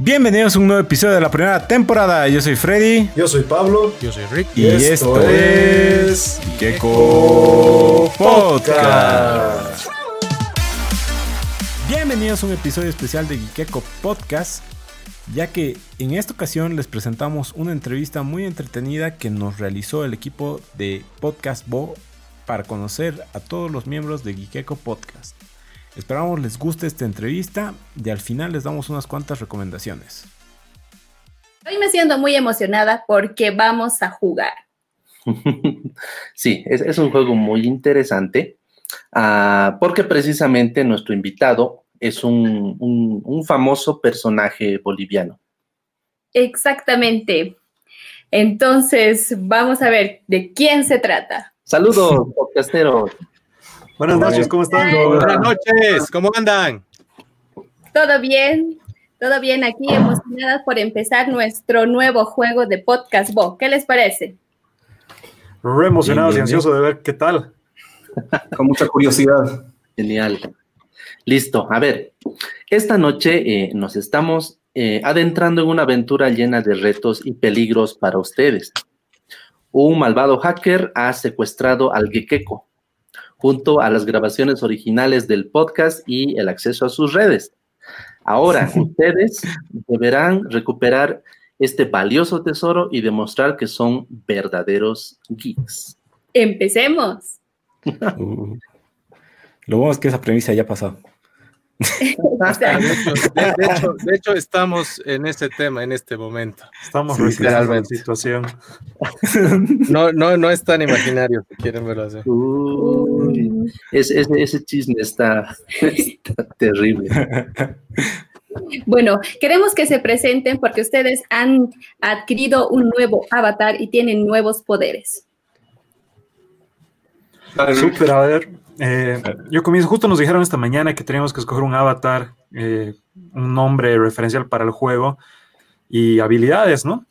Bienvenidos a un nuevo episodio de la primera temporada. Yo soy Freddy. Yo soy Pablo. Yo soy Rick. Y, esto, es Gecko Podcast. Bienvenidos a un episodio especial de Gecko Podcast, ya que en esta ocasión les presentamos una entrevista muy entretenida que nos realizó el equipo de Podcast Bo para conocer a todos los miembros de Gecko Podcast. Esperamos les guste esta entrevista y al final les damos unas cuantas recomendaciones. Hoy me siento muy emocionada porque vamos a jugar. Sí, es, es un juego muy interesante ah, porque precisamente nuestro invitado es un, un- un famoso personaje boliviano. Exactamente. Entonces, vamos a ver de quién se trata. Saludos, podcasteros. Buenas noches, ¿cómo están? Buenas noches, ¿cómo andan? ¿Todo bien? ¿Todo bien aquí? Emocionadas por empezar nuestro nuevo juego de Podcast Bo. ¿Qué les parece? Re emocionados y Bien, ansiosos de ver qué tal. con mucha curiosidad. Genial. Listo, a ver, esta noche eh, nos estamos eh, adentrando en una aventura llena de retos y peligros para ustedes. Un malvado hacker ha secuestrado al Gekeko, junto a las grabaciones originales del podcast y el acceso a sus redes. Ahora, ustedes deberán recuperar este valioso tesoro y demostrar que son verdaderos geeks. Empecemos. Uh. Lo bueno es que esa premisa ya pasó. De hecho, de- de hecho- de hecho, estamos en ese tema en este momento. Estamos Sí, literalmente. situación. No, no, no es tan imaginario si quieren verlo así. Uy, ese, ese- ese chisme está, está terrible. Bueno, queremos que se presenten porque ustedes han adquirido un nuevo avatar y tienen nuevos poderes. Súper, a ver. eh, yo comienzo, justo nos dijeron esta mañana que teníamos que escoger un avatar, eh, un nombre referencial para el juego y habilidades, ¿no?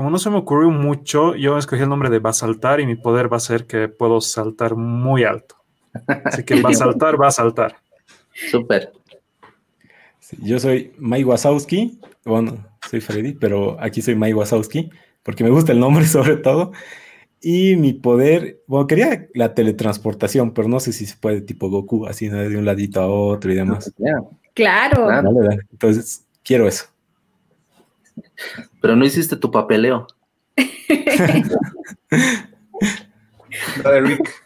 Como no se me ocurrió mucho, yo escogí el nombre de Basaltar y mi poder va a ser que puedo saltar muy alto. Así que Basaltar va a saltar. Súper. Sí, yo soy Mike Wazowski. Bueno, soy Freddy, pero aquí soy Mike Wazowski porque me gusta el nombre sobre todo. Y mi poder, bueno, quería la teletransportación, pero no sé si se puede tipo Goku, así ¿no? de un ladito a otro y demás. Ya, Claro. Claro. Dale, dale. Entonces, quiero eso. Pero no hiciste tu papeleo. Dale, Rick.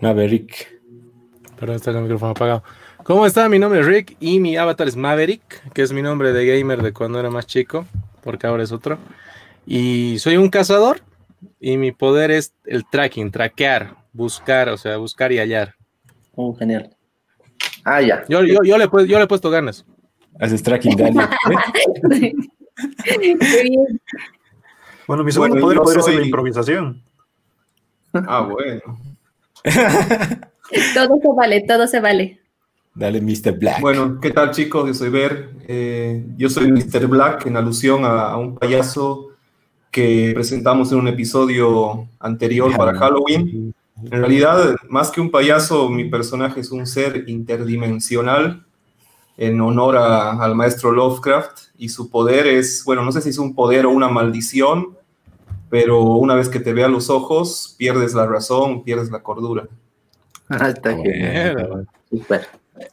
Maverick. Pero está el micrófono apagado. ¿Cómo está? Mi nombre es Rick y mi avatar es Maverick, que es mi nombre de gamer de cuando era más chico, porque ahora es otro. Y soy un cazador y mi poder es el tracking, traquear, buscar, o sea, buscar y hallar. Oh, genial. Ah, ya. Yo, yo, yo, le, yo le he puesto ganas. Haces tracking de alguien, ¿eh? Bueno, mi segundo Bueno, poder ser la soy- improvisación. Ah, bueno. Todo se vale, todo se vale. Dale, Mr. Black. Bueno, ¿qué tal chicos? Yo soy Ver. Eh, yo soy Mr. Black en alusión a, a un payaso que presentamos en un episodio anterior para Halloween. En realidad, más que un payaso, mi personaje es un ser interdimensional en honor a- al maestro Lovecraft y su poder es, bueno, no sé si es un poder o una maldición, pero una vez que te vea los ojos, pierdes la razón, pierdes la cordura. Ah, está Bueno, genial. bueno. Súper.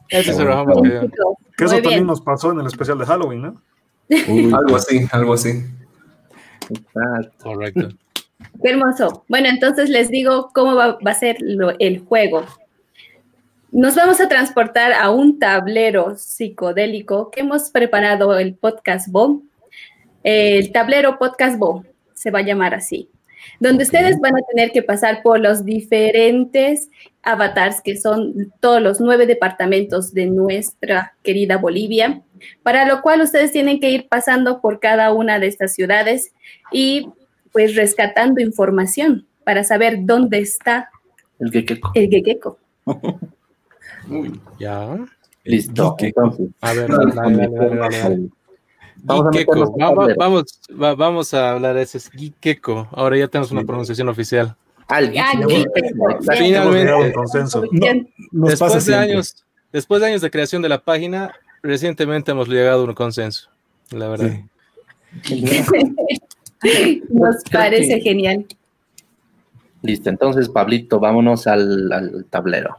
Ese es el Bueno, Ramos que- eso también bien. nos pasó en el especial de Halloween, ¿no? Uy, Algo así, algo así. Exacto. Correcto. Qué hermoso. Bueno, entonces les digo cómo va, va a ser lo- el juego. Nos vamos a transportar a un tablero psicodélico que hemos preparado el Podcast Bo. El tablero Podcast Bo se va a llamar así. Donde ustedes van a tener que pasar por los diferentes avatars que son todos los nueve departamentos de nuestra querida Bolivia, para lo cual ustedes tienen que ir pasando por cada una de estas ciudades y pues rescatando información para saber dónde está El que que- el Ya. Listo. Entonces, A ver, dale, dale, dale, dale, dale. Vamos a vamos, vamos hablar, ese es Gikeko. Ahora ya tenemos una pronunciación oficial. alguien. Ah. Finalmente. Un consenso. No, Después de, años, después de años de creación de la página, recientemente hemos llegado a un consenso, la verdad. Sí. Nos parece que- genial. Listo, entonces, Pablito, vámonos al, al tablero.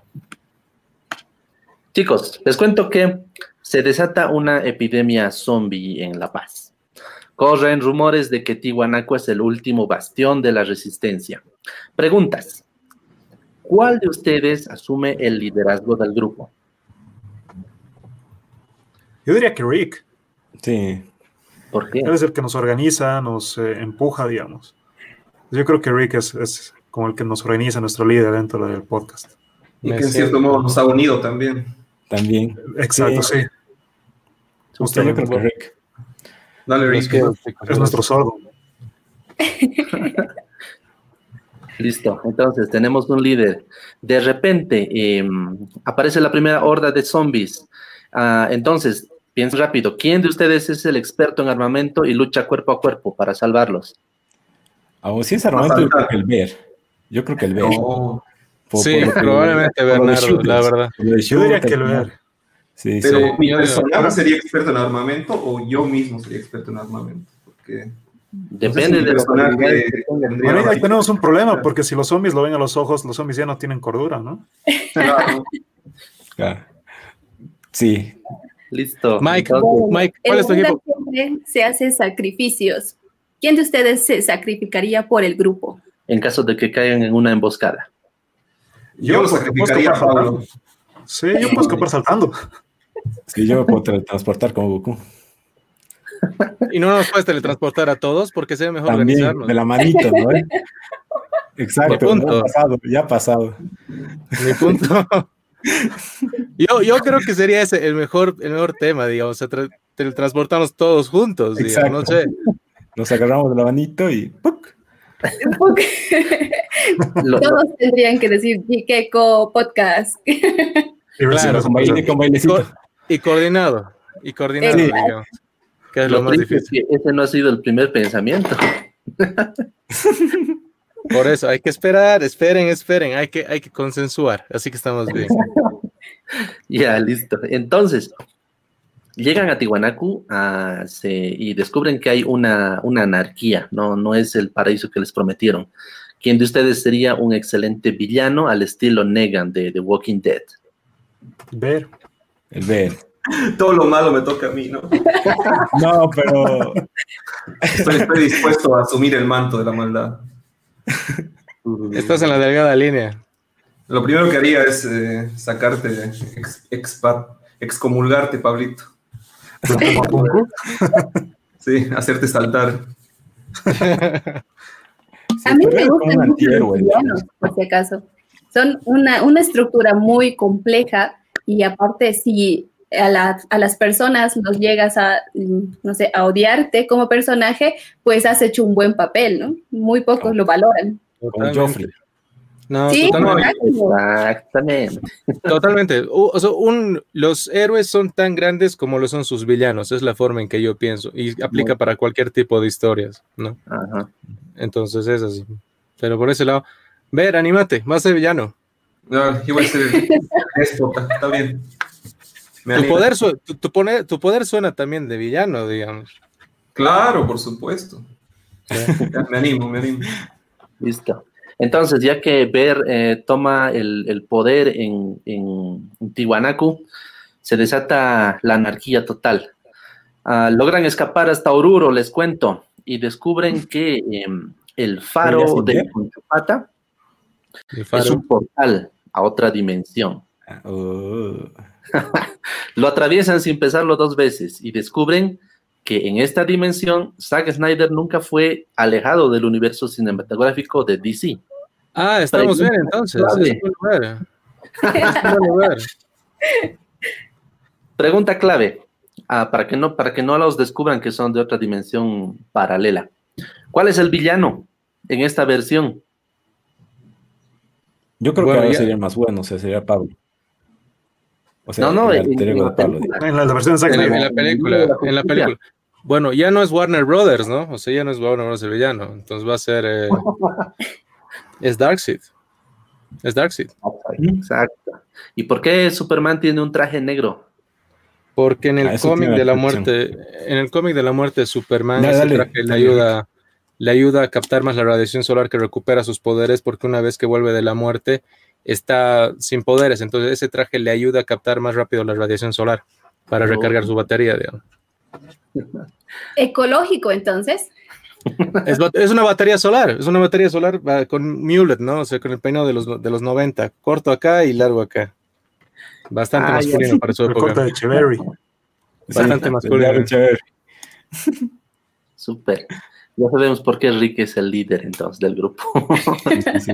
Chicos, les cuento que se desata una epidemia zombie en La Paz. Corren rumores de que Tiwanaku es el último bastión de la resistencia. Preguntas. ¿Cuál de ustedes asume el liderazgo del grupo? Yo diría que Rick. Sí. ¿Por qué? Él es el que nos organiza, nos eh, empuja, digamos. Yo creo que Rick es, es como el que nos organiza, nuestro líder dentro del podcast. Y Me que en cierto modo nos ha unido también. También. Exacto, sí. Justo yo creo que Rick. Dale, Rick. que- Es nuestro sordo. Listo, entonces tenemos un líder. De repente eh, aparece la primera horda de zombies. Ah, entonces, piensen rápido, ¿quién de ustedes es el experto en armamento y lucha cuerpo a cuerpo para salvarlos? O si es armamento, yo creo que el Ver. Yo creo que el Ver. No, Por- Sí, por lo que- probablemente lo de Bernardo, shooters. la verdad. Lo de Yo diría que. Sí, pero sí. mi personaje sería experto en armamento o yo mismo sería experto en armamento. Porque Depende de los personaje tendría Bueno, ahí tenemos un problema, porque si los zombies lo ven a los ojos, los zombies ya no tienen cordura, ¿no? Claro. Claro. Sí. Listo. Mike, entonces, Mike, ¿cuál es tu equipo? siempre se hace sacrificios. ¿Quién de ustedes se sacrificaría por el grupo? en caso de que caigan en una emboscada. Yo lo sacrificaría a Pablo. Sí, yo puedo escapar saltando. Sí, yo me puedo teletransportar como Goku. Y no nos puedes teletransportar a todos porque sería mejor También, organizarnos. de la manito, ¿no? Exacto, Buen punto. ya ha pasado, ya ha pasado. Mi punto. Yo, yo creo que sería ese el mejor, el mejor tema, digamos, o sea, tra- teletransportarnos todos juntos, digamos, no sé. Nos agarramos de la manito y ¡puc! Lo- lo- Todos tendrían que decir Gikeko Podcast. Y Claro, con baile, con bailecito. Y coordinado, y coordinado, Sí. digamos, que es lo lo más es difícil. que ese no ha sido el primer pensamiento. Por eso, hay que esperar, esperen, esperen, hay que, hay que consensuar, así que estamos bien. Ya, listo. Entonces, llegan a Tiwanaku se- y descubren que hay una, una anarquía, ¿no? no es el paraíso que les prometieron. ¿Quién de ustedes sería un excelente villano al estilo Negan de The Walking Dead? Ver. El ver. Todo lo malo me toca a mí, ¿no? No, pero Estoy, estoy dispuesto a asumir el manto de la maldad. Estás en la delgada línea. Lo primero que haría es eh, sacarte, ex- expa- excomulgarte, Pablito. Sí, hacerte saltar. A mí me gustan mucho los villanos, por si acaso. Son una, una estructura muy compleja y aparte si a, la- a las personas los llegas a, no sé, a odiarte como personaje, pues has hecho un buen papel, ¿no? Muy pocos lo valoran. como. Joffrey. No, Sí, totalmente. Exactamente. Totalmente. O sea, un, los héroes son tan grandes como lo son sus villanos, es la forma en que yo pienso y aplica para cualquier tipo de historias, ¿no? Ajá. Entonces es así. Pero por ese lado, ver, anímate, vas a ser villano. No, a ser está bien. Tu poder, su- tu, tu pone- tu poder suena también de villano, digamos. Claro, por supuesto. Me animo, me animo. Listo. Entonces, ya que Ver eh, toma el, el poder en, en, en Tiwanaku, se desata la anarquía total. Ah, logran escapar hasta Oruro, les cuento, y descubren que em, el faro ¿Pero ya sin de? Conchupata es un portal a otra dimensión. Ah, oh. Lo atraviesan sin pensarlo dos veces y descubren que en esta dimensión Zack Snyder nunca fue alejado del universo cinematográfico de DC. Ah, estamos bien entonces. Vale. Es buen lugar. Es buen lugar. Pregunta clave, ah, para, que no, para que no los descubran que son de otra dimensión paralela. ¿Cuál es el villano en esta versión? Yo creo Bueno, que ahora ya- sería más bueno, o sea, sería Pablo. O sea, No, no, el en- en la de Pablo. película. En la, la versión de Zack En la, Snyder. en la película, en la película. Bueno, ya no es Warner Brothers, ¿no? O sea, ya no es Warner Brothers el villano. Entonces va a ser. eh, es Darkseid. Es Darkseid. Exacto. ¿Y por qué Superman tiene un traje negro? Porque en el Ah, cómic de la muerte, en el cómic de la muerte Superman, Dale, ese dale, traje le dale, ayuda, le ayuda a captar más la radiación solar que recupera sus poderes, porque una vez que vuelve de la muerte está sin poderes. Entonces ese traje le ayuda a captar más rápido la radiación solar para Oh. recargar su batería. digamos. Ecológico, entonces. Es, una batería solar, es una batería solar con mulet, ¿no? O sea, con el peinado de los, de los 90, corto acá y largo acá. Bastante Ah, masculino para su época. de Echeverry. Bastante Sí, masculino. el Chévere. Súper. Ya sabemos por qué Rick es el líder entonces del grupo. Sí, sí.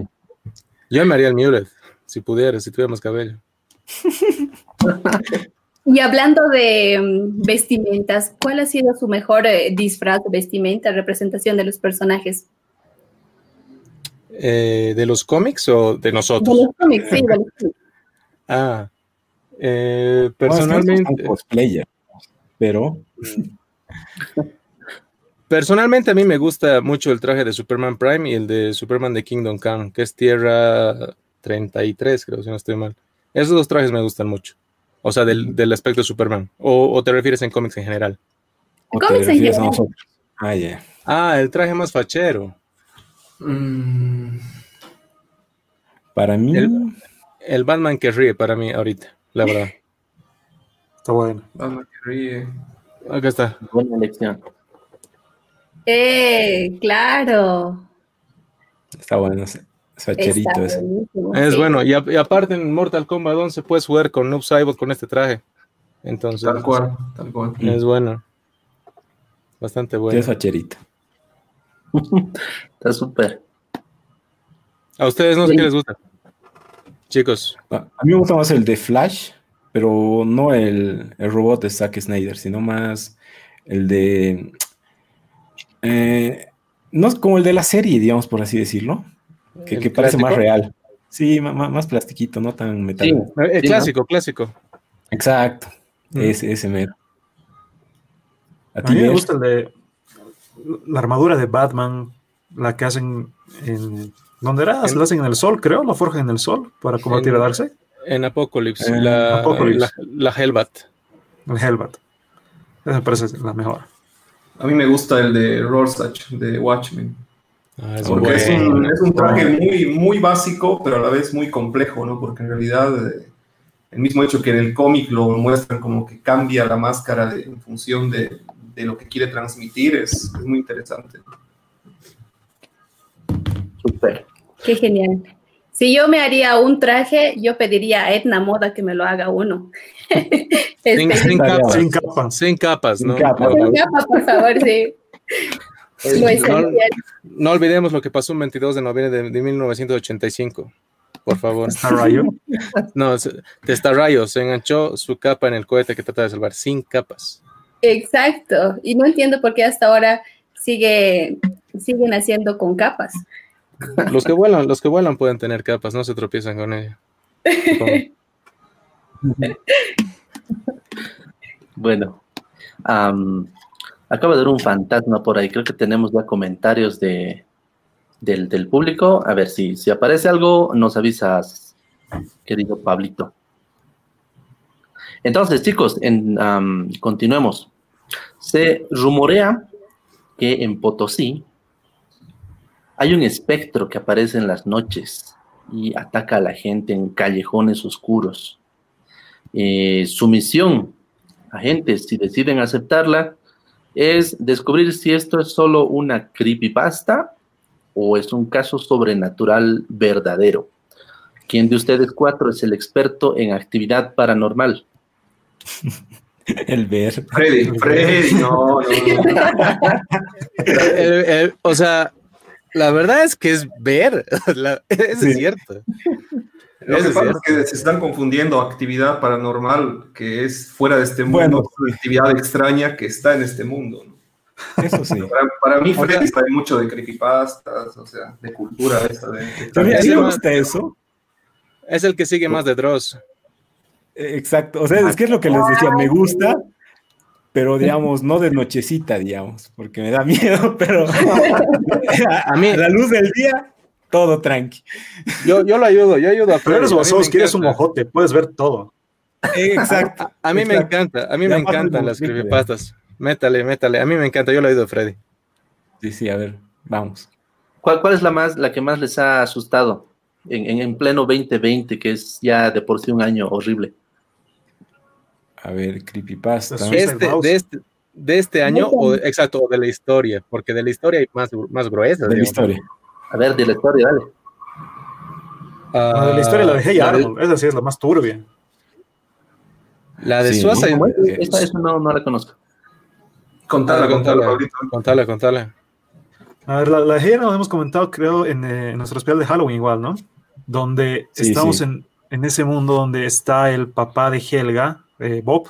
Yo me haría el mulet, si pudiera, si tuviéramos cabello. Y hablando de mm, vestimentas, ¿cuál ha sido su mejor eh, disfraz, vestimenta, representación de los personajes? Eh, ¿De los cómics o de De nosotros? los cómics, sí, de los cómics. Ah, eh, No, es que nosotros personalmente, somos cosplayer, pero personalmente a mí me gusta mucho el traje de Superman Prime y el de Superman de Kingdom Come, que es Tierra 33, creo, si no estoy mal. Esos dos trajes me gustan mucho. O sea, del, del aspecto de Superman. O, o te refieres en cómics en general? ¿o te Cómics en refieres a general. nosotros? Ah, ya. Ah, el traje más fachero. Mm, Para mí, El- El Batman que ríe para mí ahorita, la verdad. Está bueno. Batman que ríe. Acá está. Buena elección. Eh, claro. está bueno, es es Es sí. bueno, y, a- y aparte en Mortal Kombat 11 puedes jugar con Noob Saibot con este traje. Entonces, Tal cual, tal cual. es bueno. Bastante bueno. es facherito. Está súper. A ustedes no sé Sí. qué les gusta. Chicos, A a mí me gusta más el de Flash, pero no el, el robot de Zack Snyder, sino más el de... eh, no es como el de la serie, digamos, por así decirlo, que, parece más real. Sí, ma- más, plastiquito, no tan metal. Sí, El Sí, clásico, clásico. Exacto, Mm. ese, ese mero. A A ti, mí me gusta el de la armadura de Batman, la que hacen en. ¿Dónde era? En- La hacen en el sol, creo, la forjan en el sol para combatir En- a Darkseid. En Apocalypse, Eh, la, Apocalypse. la, la Hellbat. El Hellbat. Esa me parece la mejor. A mí me gusta el de Rorschach, de Watchmen. Ah, es Porque es, un, es un traje muy, muy básico, pero a la vez muy complejo, ¿no? Porque en realidad eh, el mismo hecho que en el cómic lo muestran como que cambia la máscara de- en función de, de lo que quiere transmitir es, es muy interesante. Súper. Qué genial. Si yo me haría un traje, yo pediría a Edna Moda que me lo haga uno. Sin, Este, sin capas. Sin capa. Sin capas, Sin capas. No, no. con capa, por favor, sí. No olvidemos lo que pasó un 22 de noviembre de, de 1985. Por favor. Está rayo. No, se- Testarrayo se enganchó su capa en el cohete que trata de salvar, sin capas. Exacto. Y no entiendo por qué hasta ahora sigue, siguen haciendo con capas. Los que vuelan, los que vuelan pueden tener capas, no se tropiezan con ella. Bueno, acaba de dar un fantasma por ahí. Creo que tenemos ya comentarios de, del, del público. A ver si, si aparece algo, nos avisas, querido Pablito. Entonces, chicos, continuemos. Se rumorea que en Potosí hay un espectro que aparece en las noches y ataca a la gente en callejones oscuros. Eh, su misión agentes, si deciden aceptarla, es descubrir si esto es solo una creepypasta o es un caso sobrenatural verdadero. ¿Quién de ustedes cuatro es el experto en actividad paranormal? El ver. Freddy, Freddy, no, no, no. O sea, la verdad es que es ver. La- eso Sí. es cierto. Lo que es pasa es que se están confundiendo actividad paranormal, que es fuera de este mundo, Bueno, con actividad extraña que está en este mundo. ¿no? Eso sí. Para, para mí, O sea- Freddy sabe mucho de creepypastas, o sea, de cultura esa. De, de- Sí, gusta eso. Es el que sigue más de Dross. Eh, Exacto. O sea, es que es lo que les decía, me gusta, pero digamos, no de nochecita, digamos, porque me da miedo, pero a, A mí- a la luz del día, todo tranqui. Yo, yo lo ayudo, yo ayudo a Pero eres Freddy, a mí me Wazowski, eres un mojote, puedes ver todo. Exacto. A, a mí me encanta, a mí Ya me encantan las creepypastas. Métale, métale. A mí me encanta, yo lo he oído Freddy. Sí, sí, a ver, vamos. ¿Cuál, cuál es la, más, la que más les ha asustado en, en, en pleno 2020, que es ya de por sí un año horrible? A ver, creepypasta. Este, de, este, de este año, o de- exacto, o de la historia, porque de la historia hay más, más gruesas. de la historia. A ver, de la historia, dale. La de la historia, la de Hey Ah, la de- Arnold, esa sí es la más turbia. La de Sí. Eh, Esa, esa no, no la conozco. Contala, contala, Contala. Pablito. Contala, contala. A ver, la, la de Hey Arnold hemos comentado, creo, en, eh, en nuestro especial de Halloween igual, ¿no? Donde Sí, estamos sí. En, en ese mundo donde está el papá de Helga, eh, Bob,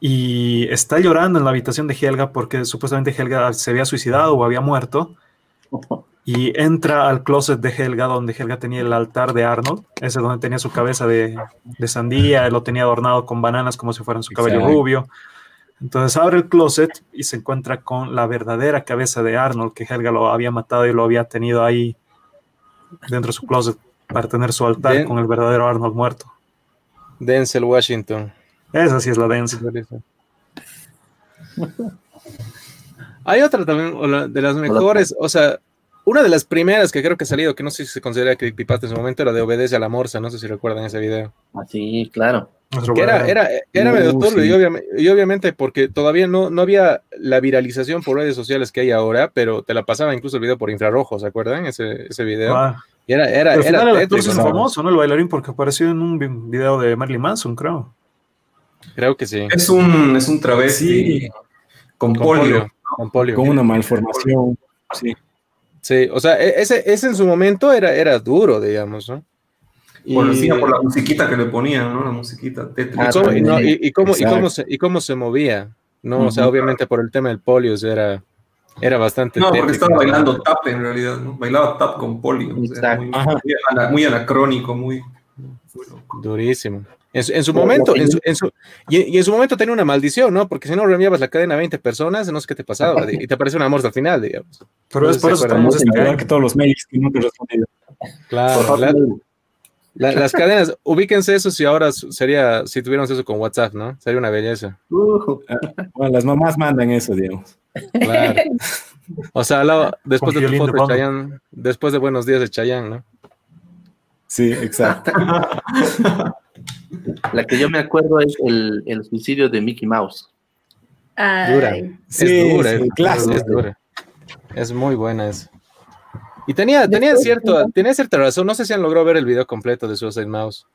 y está llorando en la habitación de Helga porque supuestamente Helga se había suicidado o había muerto. Y entra al closet de Helga, donde Helga tenía el altar de Arnold, ese donde tenía su cabeza de, de sandía, lo tenía adornado con bananas como si fueran su cabello Exacto. rubio. Entonces abre el closet y se encuentra con la verdadera cabeza de Arnold, que Helga lo había matado y lo había tenido ahí dentro de su closet para tener su altar con el verdadero Arnold muerto. Denzel Washington. Esa sí es la densa. Hay otra también, o la- de las mejores, o sea, una de las primeras que creo que ha salido, que no sé si se considera creepypasta en su momento, era de Obedece a la Morsa, no sé si recuerdan ese video. Ah, sí, claro. Que era, era, era Uh, medio turbio, sí. y, obviamente, y obviamente porque todavía no, no había la viralización por redes sociales que hay ahora, pero te la pasaba incluso el video por infrarrojo, ¿se acuerdan? Ese, ese video. Ah, Y era, era, Pero era final el actor tétrico, ¿no? famoso, ¿no? El bailarín, porque apareció en un vi- video de Marilyn Manson, creo. Creo que sí. Es un, es un travesti Sí. con Con polio. polio. Con polio. Con una malformación. Sí. Sí, o sea, e- ese, ese en su momento era, era duro, digamos, ¿no? Y, Por, la musiquita que le ponían, ¿no? La musiquita tétrica. y cómo, y no- y- y cómo- y Exacto. cómo se, y cómo se movía, ¿no? O sea, obviamente por el tema del polio, o sea, era, era bastante No, porque tétrico. estaba bailando tap en realidad, ¿no? Bailaba tap con polio. o sea, muy, anacrónico, muy. muy loco. Durísimo. En su, en su momento, en su, en su- y, y en su momento tenía una maldición, ¿no? Porque si no reenviabas la cadena a 20 personas, no sé qué te pasaba, y te aparece una muerte al final, digamos. Pero No es por eso que todos los mails que no te he respondido. Claro, la- la- las cadenas, ubíquense eso si ahora sería, si tuviéramos eso con WhatsApp, ¿no? Sería una belleza. Uh, Bueno, las mamás mandan eso, digamos. Claro. O sea, después de tu foto de. Chayanne, después de Buenos Días de Chayanne, ¿no? Sí, exacto. la que yo me acuerdo es el, el suicidio de Mickey Mouse. Dura. Ay, Sí, es dura, sí, es, clásico. es dura. Es muy buena esa. Y tenía, tenía, cierto, ¿no? tenía cierta razón. No sé si han logrado ver el video completo de Suicide Mouse.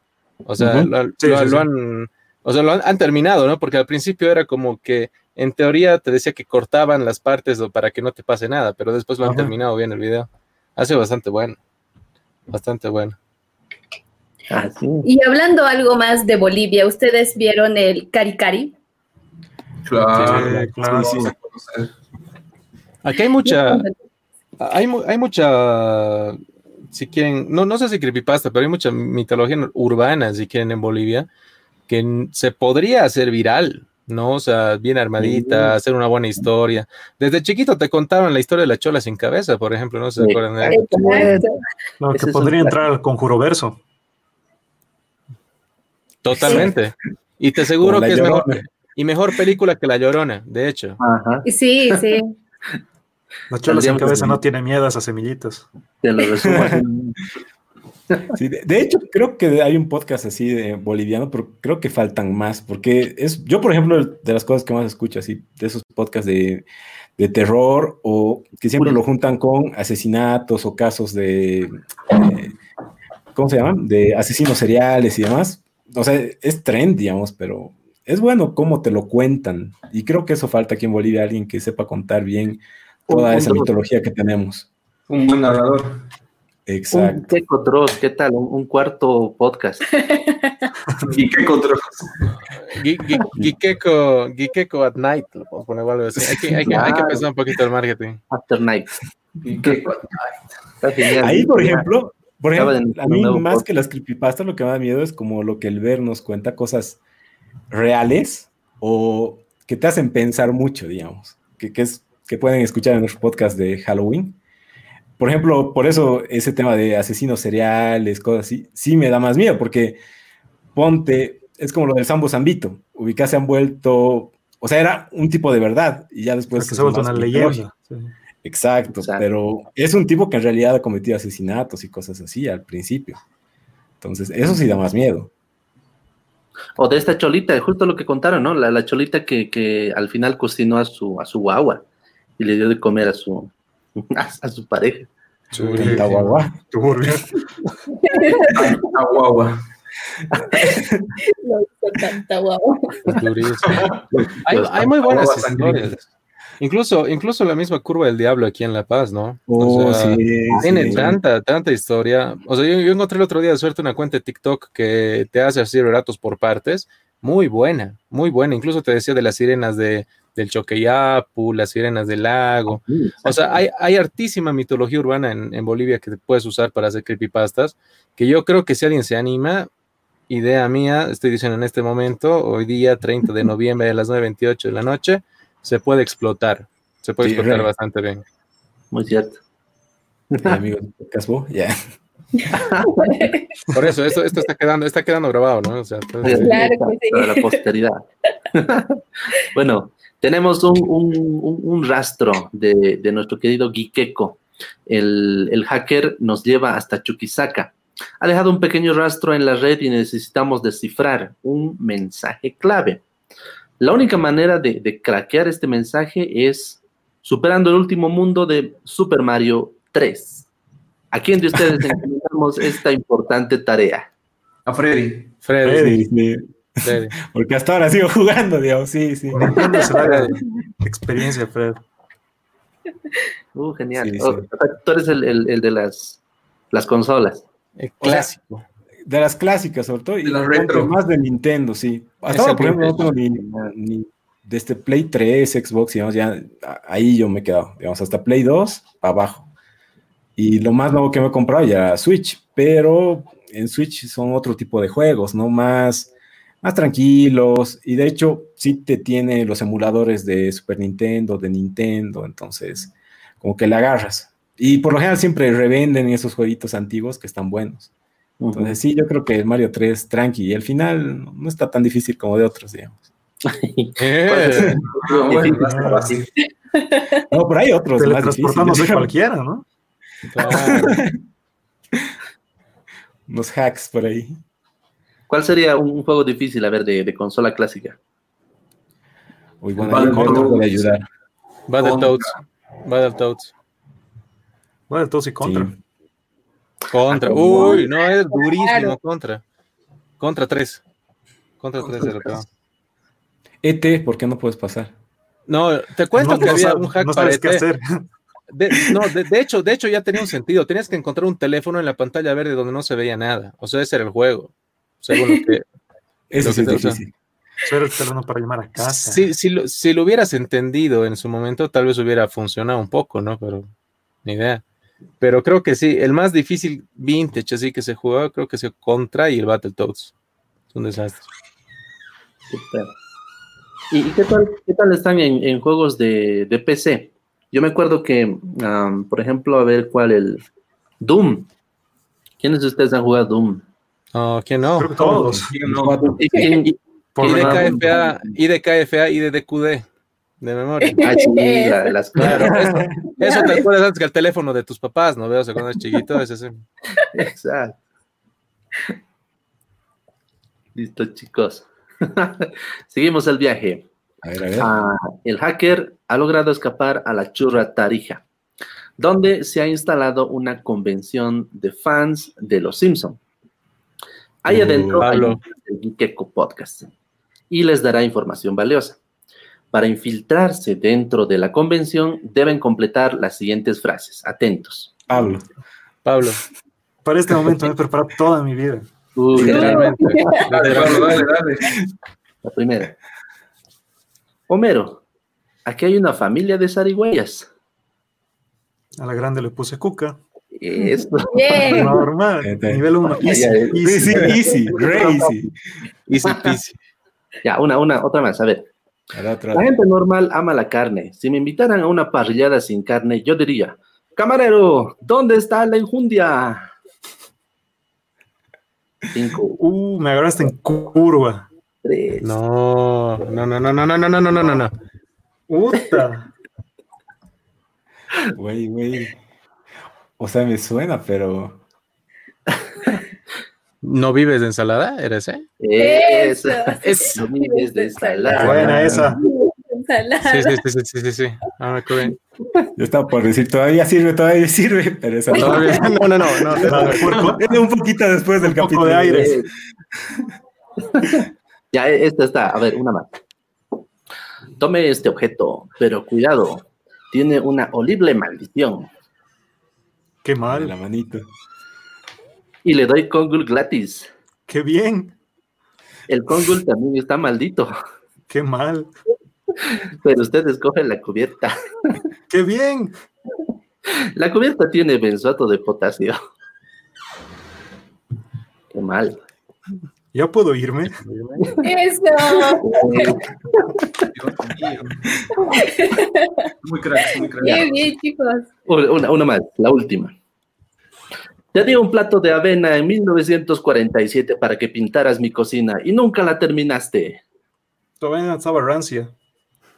O sea, Ujú. lo, Sí, lo- sí, lo sí. han, o sea, lo han, han terminado, ¿no? Porque al principio era como que en teoría te decía que cortaban las partes para que no te pase nada, pero después lo han Ajá. terminado bien el video. Hace bastante bueno. Bastante bueno. Ah, sí. Y hablando algo más de Bolivia, ¿ustedes vieron el Cari Cari? Claro, Sí, claro. sí, sí. Aquí hay mucha, hay, hay mucha, si quieren, no, no sé si creepypasta, pero hay mucha mitología urbana, si quieren, en Bolivia, que se podría hacer viral, ¿no? O sea, bien armadita, hacer una buena historia. Desde chiquito te contaban la historia de la chola sin cabeza, por ejemplo, no se Sí. acuerdan de eso. Exacto. Lo Ese que podría entrar al conjuro verso. Totalmente. Y te aseguro que es mejor, y mejor película que La Llorona, de hecho. Ajá, Sí, sí. La chola sin cabeza no tiene miedo a esas semillitas. te lo resumo. Sí, de, de hecho, creo que hay un podcast así de boliviano, pero creo que faltan más, porque es, yo, por ejemplo, de las cosas que más escucho, así, de esos podcasts de, de terror, o que siempre Uy. lo juntan con asesinatos o casos de, eh, ¿cómo se llaman? De asesinos seriales y demás. O sea, es trend, digamos, pero es bueno cómo te lo cuentan. Y creo que eso falta aquí en Bolivia, alguien que sepa contar bien toda Un- un esa mitología que tenemos. Un buen narrador. Un Exacto. Keco Dross, ¿qué tal? Un, un cuarto podcast. ¿Y qué control? Gui- gui- Gikeko, Gikeko at night, lo podemos poner o algo así. Hay que, hay que, hay que pensar un poquito el marketing. After Night. Ahí, por ejemplo, por ejemplo, a mí más que las creepypastas lo que me da miedo es como lo que el ver nos cuenta cosas reales o que te hacen pensar mucho, digamos, que, que es que pueden escuchar en nuestro podcast de Halloween. Por ejemplo, por eso ese tema de asesinos seriales, cosas así, sí me da más miedo, porque ponte, es como lo del Sambo Zambito, ubicás se han vuelto, o sea, era un tipo de verdad y ya después... se ha vuelto una leyenda. Sí. Exacto, Exacto, pero es un tipo que en realidad ha cometido asesinatos y cosas así al principio. Entonces, eso sí da más miedo. O de esta cholita, justo lo que contaron, ¿no? La, la cholita que, que, al final cocinó a su, a su guagua y le dio de comer a su, a, su pareja. Churita guagua. Turbia. guagua. Lo hizo tanta guagua. Hay, hay muy buenas historias. Incluso, incluso la misma curva del diablo aquí en La Paz, ¿no? Oh, o sea, sí, tiene sí. tanta, tanta historia. O sea, yo, yo, encontré el otro día de suerte una cuenta de TikTok que te hace así relatos por partes. Muy buena, muy buena. Incluso te decía de las sirenas de, del Choqueyapu, las sirenas del lago. O sea, hay, hay hartísima mitología urbana en, en Bolivia que puedes usar para hacer creepypastas, que yo creo que si alguien se anima, idea mía, estoy diciendo en este momento, hoy día 30 de noviembre a las 9.28 de la noche, se puede explotar. Se puede Sí, explotar re. bastante bien. Muy cierto. Sí, amigos, Casbo, ya. Por eso, esto, esto está quedando, está quedando grabado, ¿no? O sea, entonces, Claro que sí. Para la posteridad. bueno, tenemos un, un, un, un rastro de, de, nuestro querido Gikeko. El, el hacker nos lleva hasta Chuquisaca. Ha dejado un pequeño rastro en la red y necesitamos descifrar un mensaje clave. La única manera de, de craquear este mensaje es superando el último mundo de Super Mario 3. ¿A quién de ustedes encomendamos esta importante tarea? A Freddy. Freddy, Sí, sí. Freddy. Porque hasta ahora sigo jugando, digamos, sí, sí. Nintendo se experiencia, Fred. Uh, genial. Sí, Oh, sí. o sea, tú eres el, el- el de las, las consolas. El clásico. De las clásicas, sobre todo. Y De las retro. más de Nintendo, sí. Hasta ahora, por ejemplo, no tengo vintage. ni, ni de este Play 3, Xbox, digamos, ya ahí yo me he quedado. Digamos, hasta Play 2, para abajo. Y lo más nuevo que me he comprado ya era Switch, pero en Switch son otro tipo de juegos, ¿no? Más, más tranquilos. Y de hecho, sí te tiene los emuladores de Super Nintendo, de Nintendo, entonces, como que le agarras. Y por lo general siempre revenden esos jueguitos antiguos que están buenos. Entonces, sí, yo creo que Mario 3 tranqui. Y el final no está tan difícil como de otros, digamos. Eh, bueno. No, pero hay otros más Teletransportamos a difíciles. cualquiera, ¿no? claro. Unos hacks por ahí. ¿Cuál sería un, juego difícil, a ver, de, de consola clásica? Uy, bueno, bueno. puede ayudar. Battletoads. Battletoads. Todos y contra. Sí. Contra. Uy, no, es durísimo. Claro. Contra. Contra 3. Contra 3 de lo. ET, ¿por qué no puedes pasar? No, te cuento No- que no había un hack no para sabes qué ET. hacer. De, no, de, de hecho, de hecho ya tenía un sentido. Tenías que encontrar un teléfono en la pantalla verde donde no se veía nada. O sea, ese era el juego. Según lo que. Eso Lo sí que es te- difícil. Ser el teléfono para llamar a casa. Si, si, lo, si lo hubieras entendido en su momento, tal vez hubiera funcionado un poco, ¿no? Pero ni idea. Pero creo que sí, el más difícil vintage así que se jugaba, creo que es el Contra y el Battletoads. Es un desastre. ¿Y, y qué, tal, qué tal están en, en juegos de, de PC? Yo me acuerdo que, um, por ejemplo, a ver cuál el Doom. ¿Quiénes de ustedes han jugado Doom? No, ¿quién no? Creo que todos. No, ¿Y, quién- y- Por Y de KFA, y de KFA, y de DQD, de memoria. ah, sí, la- las Claro, eso, eso te acuerdas antes que el teléfono de tus papás, ¿no veo? O sea, cuando eres chiquito, es ese. Exacto. Listo, chicos. Seguimos el viaje. A ver, a ver. Ah, el hacker ha logrado escapar a la churra Tarija, donde se ha instalado una convención de fans de Los Simpson. Ahí Uh, adentro hay Pablo. el Gikeko Podcast y les dará información valiosa. Para infiltrarse dentro de la convención deben completar las siguientes frases. Atentos. Pablo. Pablo, Para este momento me he preparado toda mi vida. Uy, literalmente. Dale, Pablo, dale, dale. La primera. Homero, aquí hay una familia de zarigüeyas. A la grande le puse cuca. Esto. Bien. Normal. Nivel 1. Ya, Easy, easy. easy, easy. Easy peasy. Ya, una, una, otra más. A ver. La gente normal ama la carne. Si me invitaran a una parrillada sin carne, yo diría, camarero, ¿dónde está la injundia? Cinco, Uh, me agarraste en curva. tres. No, no, no, no, no, no, no, no, no, no, no, no. Puta. Güey, güey. O sea, me suena, pero. ¿No vives de ensalada? ¿Eres, eh? Eso. Es- No vives de ensalada. Buena esa. Ensalada. Sí, sí, sí, sí, sí, sí, sí. Ah, me acuerdo. Yo estaba por decir, todavía sirve, todavía sirve, pero esa no. No, no, no, no. Era un poquito después del capítulo. de aire. Eh, ya, esta está. A ver, una más. Tome este objeto, pero cuidado. Tiene una horrible maldición. Qué mal. la manito. Y le doy Kongul gratis. Qué bien. El Kongul también está maldito. Qué mal. Pero usted escoge la cubierta. Qué bien. La cubierta tiene benzoato de potasio. Qué mal. Ya puedo irme. Eso. Muy crack, muy crack. Bien, bien, chicos. Una, una más, la última. Te di un plato de avena en 1947 para que pintaras mi cocina y nunca la terminaste. Todavía estaba rancia.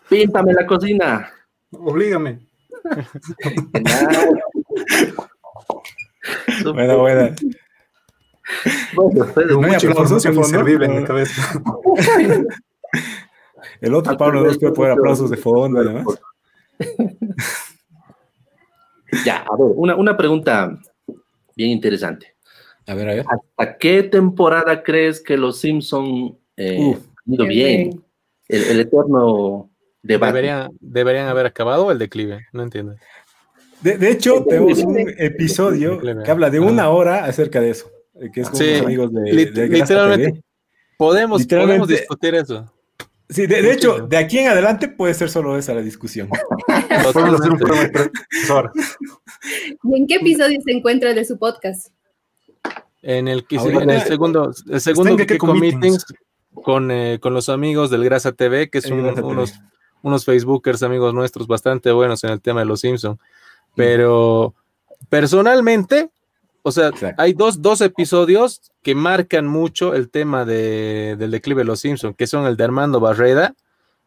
Píntame la cocina. Oblígame. Buena, buena. Bueno, No hay Mucha información fondo. inservible en No. mi cabeza. El otro Pablo no puede poner aplausos de fondo y demás. Ya, a ver, una, una pregunta bien interesante. A ver, a ver. ¿Hasta qué temporada crees que los Simpson eh, Uf. han ido bien? bien. El, el eterno debate. Deberían, deberían haber acabado el declive, no entiendo. De, de hecho, tenemos un episodio que habla de una hora acerca de eso. eh, Que es con Sí, los amigos de, Lit- de Grasa literalmente. TV. Podemos, Literalmente- podemos discutir eso. Sí, de, de hecho, de aquí en adelante puede ser solo esa la discusión. Podemos hacer un. ¿Y en qué episodio se encuentra de su podcast? En el, que- Ahorita- en el segundo, el segundo en Gekko Gekko Meetings. Meetings con, eh, con los amigos del Grasa TV, que son TV. unos, unos Facebookers amigos nuestros bastante buenos en el tema de los Simpsons. Pero personalmente, o sea, Exacto. hay dos, dos episodios que marcan mucho el tema de- del declive de los Simpsons, que son el de Armando Barreda,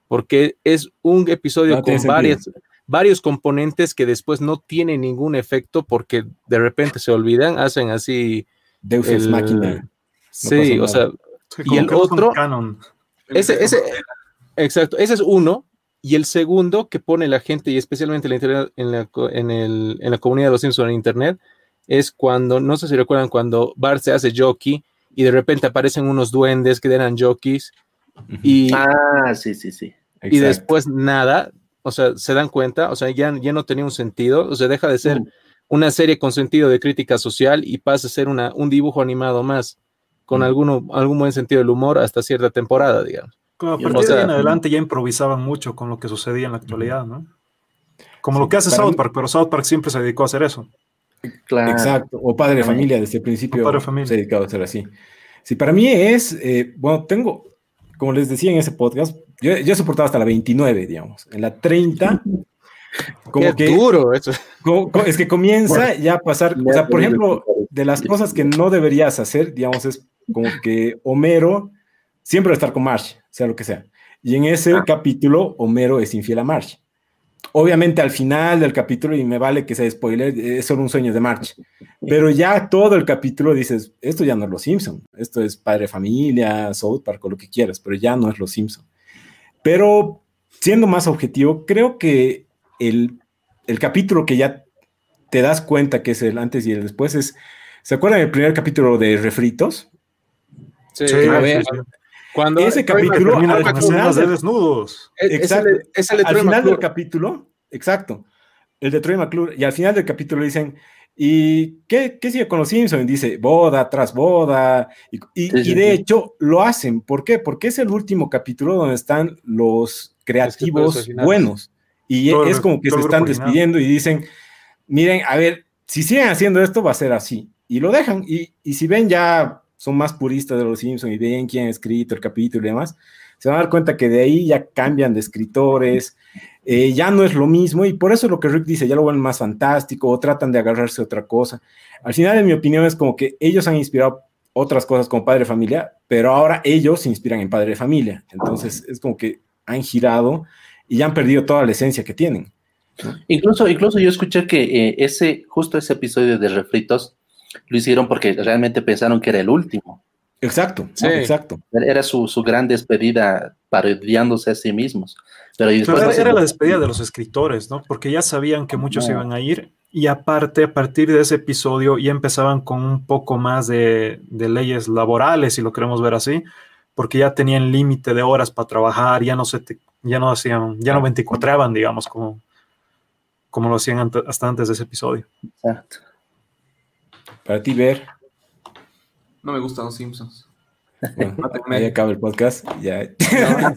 porque es un episodio No con varias, varios componentes que después no tienen ningún efecto porque de repente se olvidan, hacen así. Deus el- Machina. sí, pasa o sea. Sí, Y el no otro- canon. ese, ese, exacto, ese es uno. Y el segundo que pone la gente, y especialmente la internet- en, la, en, el- en la comunidad de los Simpsons en internet, es cuando, no sé si recuerdan, cuando Bart se hace jockey y de repente aparecen unos duendes que eran jockeys y, Ah, sí, sí, sí. y después nada, o sea, se dan cuenta, o sea, ya, ya no tenía un sentido, o sea, deja de ser Mm. una serie con sentido de crítica social y pasa a ser una, un dibujo animado más, con Mm. alguno, algún buen sentido del humor hasta cierta temporada, digamos. Como a O partir de ahí en adelante ya improvisaban mucho con lo que sucedía en la actualidad, ¿no? Como lo que hace South mí- Park, pero South Park siempre se dedicó a hacer eso. Claro. Exacto, o padre de familia desde el principio padre de familia. se ha dedicado a ser así. Sí, para mí es, eh, bueno, tengo, como les decía en ese podcast, yo, yo he soportado hasta la 29, digamos. En la 30, como Qué que, duro eso. es que comienza ya a pasar, o sea, por ejemplo, de las cosas que no deberías hacer, digamos, es como que Homero siempre va a estar con Marge, sea lo que sea. Y en ese Ah. capítulo, Homero es infiel a Marge. Obviamente al final del capítulo, y me vale que sea spoiler, es solo un sueño de Marge. Pero ya todo el capítulo dices, esto ya no es Los Simpson, esto es Padre Familia, South Park o lo que quieras, pero ya no es Los Simpson. Pero siendo más objetivo, creo que el, el capítulo que ya te das cuenta que es el antes y el después es, ¿se acuerdan del primer capítulo de Refritos? Sí, Sí, a sí, ver, sí. Cuando Ese capítulo Termina con escenas de del- desnudos. Es, es Exacto. el, es el de al Troy final del capítulo, exacto, el de Troy McClure, y al final del capítulo dicen, ¿y qué, qué sigue con los Simpsons? Dice, boda tras boda, y, y- Sí, sí, y de sí. hecho lo hacen, ¿por qué? Porque es el último capítulo donde están los creativos buenos, y Todo el- es como que se están despidiendo y dicen, miren, a ver, si siguen haciendo esto va a ser así, y lo dejan, y, y si ven ya son más puristas de los Simpsons y ven quién ha escrito el capítulo y demás, se van a dar cuenta que de ahí ya cambian de escritores, eh, ya no es lo mismo y por eso lo que Rick dice, ya lo vuelven más fantástico o tratan de agarrarse a otra cosa. Al final, en mi opinión, es como que ellos han inspirado otras cosas como Padre Familia, pero ahora ellos se inspiran en Padre Familia. Entonces es como que han girado y ya han perdido toda la esencia que tienen. Incluso, incluso yo escuché que eh, ese, justo ese episodio de Refritos lo hicieron porque realmente pensaron que era el último. Exacto, sí. exacto. Era su, su, gran despedida parodiándose a sí mismos. Pero, era, la despedida de los escritores, ¿no? Porque ya sabían que muchos iban a ir y aparte, a partir de ese episodio ya empezaban con un poco más de, de leyes laborales, si lo queremos ver así, porque ya tenían límite de horas para trabajar, ya no se ya no hacían, ya no 24 digamos, como, como lo hacían hasta antes de ese episodio. Exacto. Para ti, ver. No me gustan los Simpsons. Bueno, ahí acaba el podcast. Ya.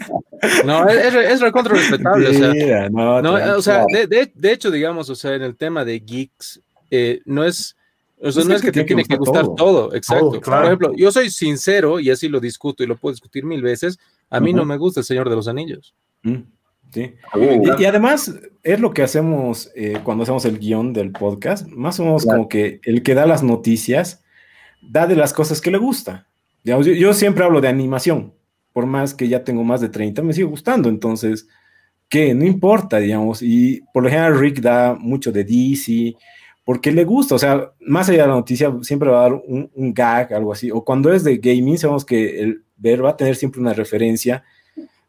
No, es, es recontra respetable. o sea, no, o sea de, de, de, hecho, digamos, o sea, en el tema de geeks, eh, no es. O sea, no es que, te tiene que gustar todo, exacto. claro. Por ejemplo, yo soy sincero y así lo discuto y lo puedo discutir mil veces. A mí no me gusta el Señor de los Anillos. Mm, sí. y, y, además es lo que hacemos eh, cuando hacemos el guion del podcast, más o menos como que el que da las noticias da de las cosas que le gusta. Digamos, yo, yo, siempre hablo de animación, por más que ya tengo más de 30, me sigue gustando, entonces, ¿qué? No importa, digamos, y por lo general Rick da mucho de DC, porque le gusta, o sea, más allá de la noticia, siempre va a dar un, un gag, algo así, o cuando es de gaming, sabemos que el ver va a tener siempre una referencia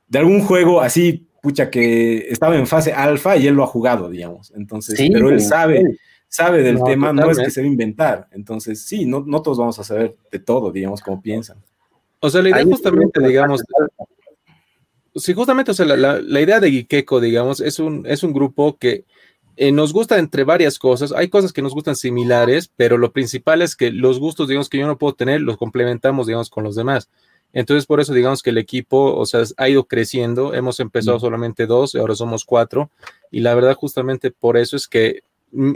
de algún juego así, pucha, que estaba en fase alfa y él lo ha jugado, digamos, entonces, sí, pero él sabe... Sí sabe del no, tema, totalmente. no es que se va a inventar. Entonces, sí, no, no todos vamos a saber de todo, digamos, como piensan. O sea, la idea Ahí justamente, digamos, sí, justamente, o sea, la, la, la, idea de Gikeko, digamos, es un, es un grupo que eh, nos gusta entre varias cosas. Hay cosas que nos gustan similares, pero lo principal es que los gustos, digamos, que yo no puedo tener, los complementamos, digamos, con los demás. Entonces, por eso, digamos que el equipo, o sea, ha ido creciendo. Hemos empezado mm. solamente dos, ahora somos cuatro. Y la verdad, justamente por eso es que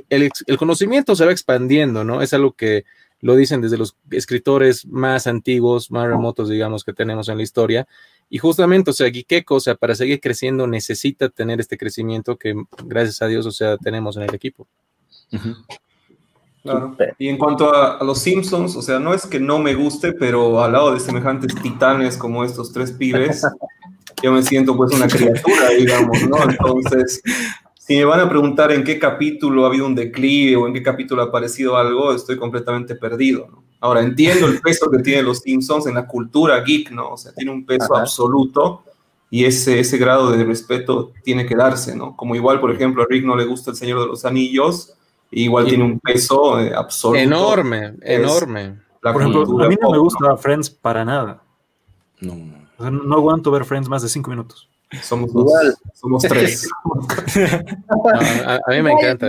el, el, conocimiento se va expandiendo, ¿no? Es algo que lo dicen desde los escritores más antiguos, más remotos, digamos, que tenemos en la historia. Y justamente, o sea, Gikeko, o sea, para seguir creciendo necesita tener este crecimiento que, gracias a Dios, o sea, tenemos en el equipo. Uh -huh. Claro. Y en cuanto a, a, los Simpsons, o sea, no es que no me guste, pero al lado de semejantes titanes como estos tres pibes, yo me siento pues una criatura, digamos, ¿no? Entonces, si me van a preguntar en qué capítulo ha habido un declive o en qué capítulo ha aparecido algo, estoy completamente perdido. ¿no? Ahora, entiendo el peso que tienen los Simpsons en la cultura geek, ¿no? O sea, tiene un peso Ajá. absoluto y ese, ese grado de respeto tiene que darse, ¿no? Como igual, por ejemplo, a Rick no le gusta El Señor de los Anillos, igual y tiene un peso eh, absoluto. Enorme, enorme. Por ejemplo, a mí no me gusta Friends para nada. No. O sea, no aguanto ver Friends más de cinco minutos. Somos dos, somos tres. no, a, a, mí me encanta.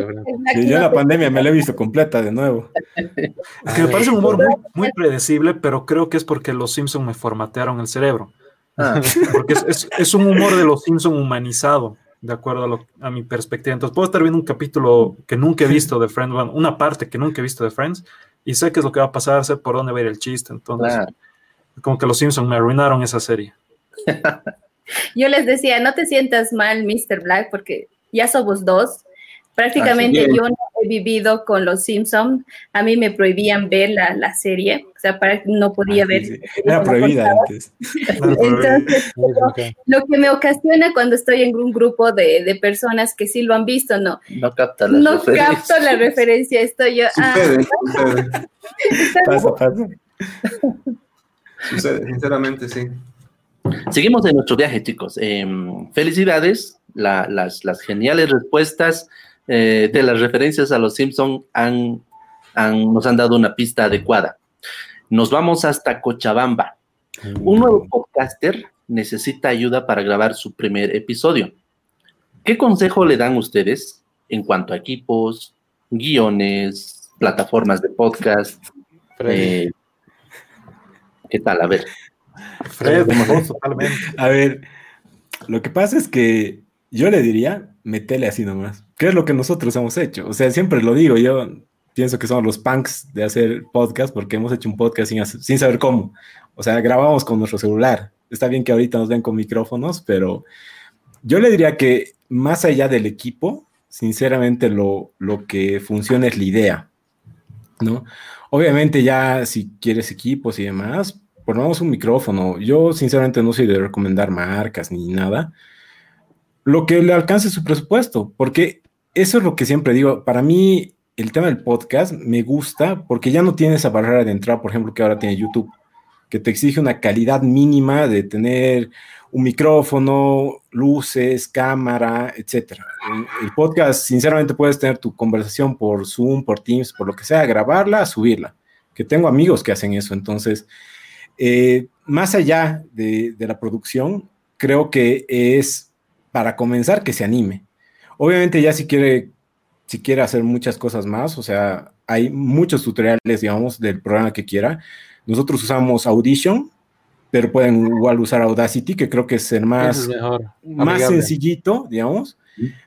Sí, yo en la pandemia me la he visto completa de nuevo. Es que me parece un humor muy, muy predecible, pero creo que es porque los Simpsons me formatearon el cerebro. Ah. Porque es, es, es, un humor de los Simpsons humanizado, de acuerdo a, lo, a, mi perspectiva. Entonces puedo estar viendo un capítulo que nunca he visto de Friends, una parte que nunca he visto de Friends, y sé qué es lo que va a pasar, sé por dónde va a ir el chiste. Entonces, claro. como que los Simpsons me arruinaron esa serie. Yo les decía, no te sientas mal, Mr. Black, porque ya somos dos. Prácticamente yo no he vivido con los Simpsons. A mí me prohibían ver la, la serie, o sea, para, no podía ah, ver. Sí, sí. Era prohibida antes. Entonces, lo, lo, que me ocasiona cuando estoy en un grupo de, de personas que sí lo han visto, no. No capta la No capto la referencia. Estoy yo. Sucede, ah, sucede. pasa, pasa. Sucede, sinceramente, sí. Seguimos en nuestro viaje, chicos. Eh, felicidades, la, las, las, geniales respuestas eh, de las referencias a los Simpson han, han, nos han dado una pista adecuada. Nos vamos hasta Cochabamba. Un nuevo podcaster necesita ayuda para grabar su primer episodio. ¿Qué consejo le dan ustedes en cuanto a equipos, guiones, plataformas de podcast? Eh, ¿Qué tal? A ver. Fred, totalmente. A ver, lo que pasa es que yo le diría, metele así nomás. ¿Qué es lo que nosotros hemos hecho? O sea, siempre lo digo, yo pienso que somos los punks de hacer podcast porque hemos hecho un podcast sin, sin saber cómo. O sea, grabamos con nuestro celular. Está bien que ahorita nos ven con micrófonos, pero yo le diría que más allá del equipo, sinceramente lo, lo que funciona es la idea. ¿no? Obviamente ya si quieres equipos y demás, ponemos un micrófono. Yo sinceramente no soy de recomendar marcas ni nada. Lo que le alcance su presupuesto, porque eso es lo que siempre digo. Para mí el tema del podcast me gusta porque ya no tiene esa barrera de entrada, por ejemplo, que ahora tiene YouTube, que te exige una calidad mínima de tener un micrófono, luces, cámara, etcétera. El, podcast, sinceramente, puedes tener tu conversación por Zoom, por Teams, por lo que sea, grabarla, subirla. Que tengo amigos que hacen eso. Entonces, eh, más allá de, de la producción, creo que es para comenzar que se anime. Obviamente, ya si quiere si quiere hacer muchas cosas más, o sea, hay muchos tutoriales, digamos, del programa que quiera. Nosotros usamos Audition, pero pueden igual usar Audacity, que creo que es el más, más sencillito, digamos.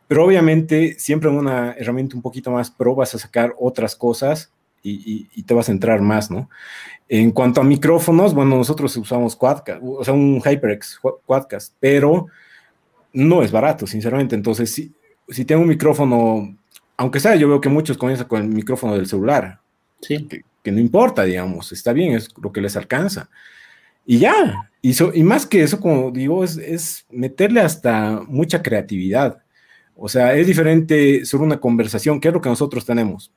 Pero obviamente, siempre en una herramienta un poquito más pro vas a sacar otras cosas y, te vas a entrar más, ¿no? En cuanto a micrófonos, bueno, nosotros usamos Quadcast, o sea, un HyperX Quadcast, pero no es barato, sinceramente. Entonces, si, si tengo un micrófono aunque sea, yo veo que muchos comienzan con el micrófono del celular. Sí. Que, no importa, digamos, está bien, es lo que les alcanza. Y ya, y, y más que eso, como digo, es, meterle hasta mucha creatividad. O sea, es diferente sobre una conversación, que es lo que nosotros tenemos,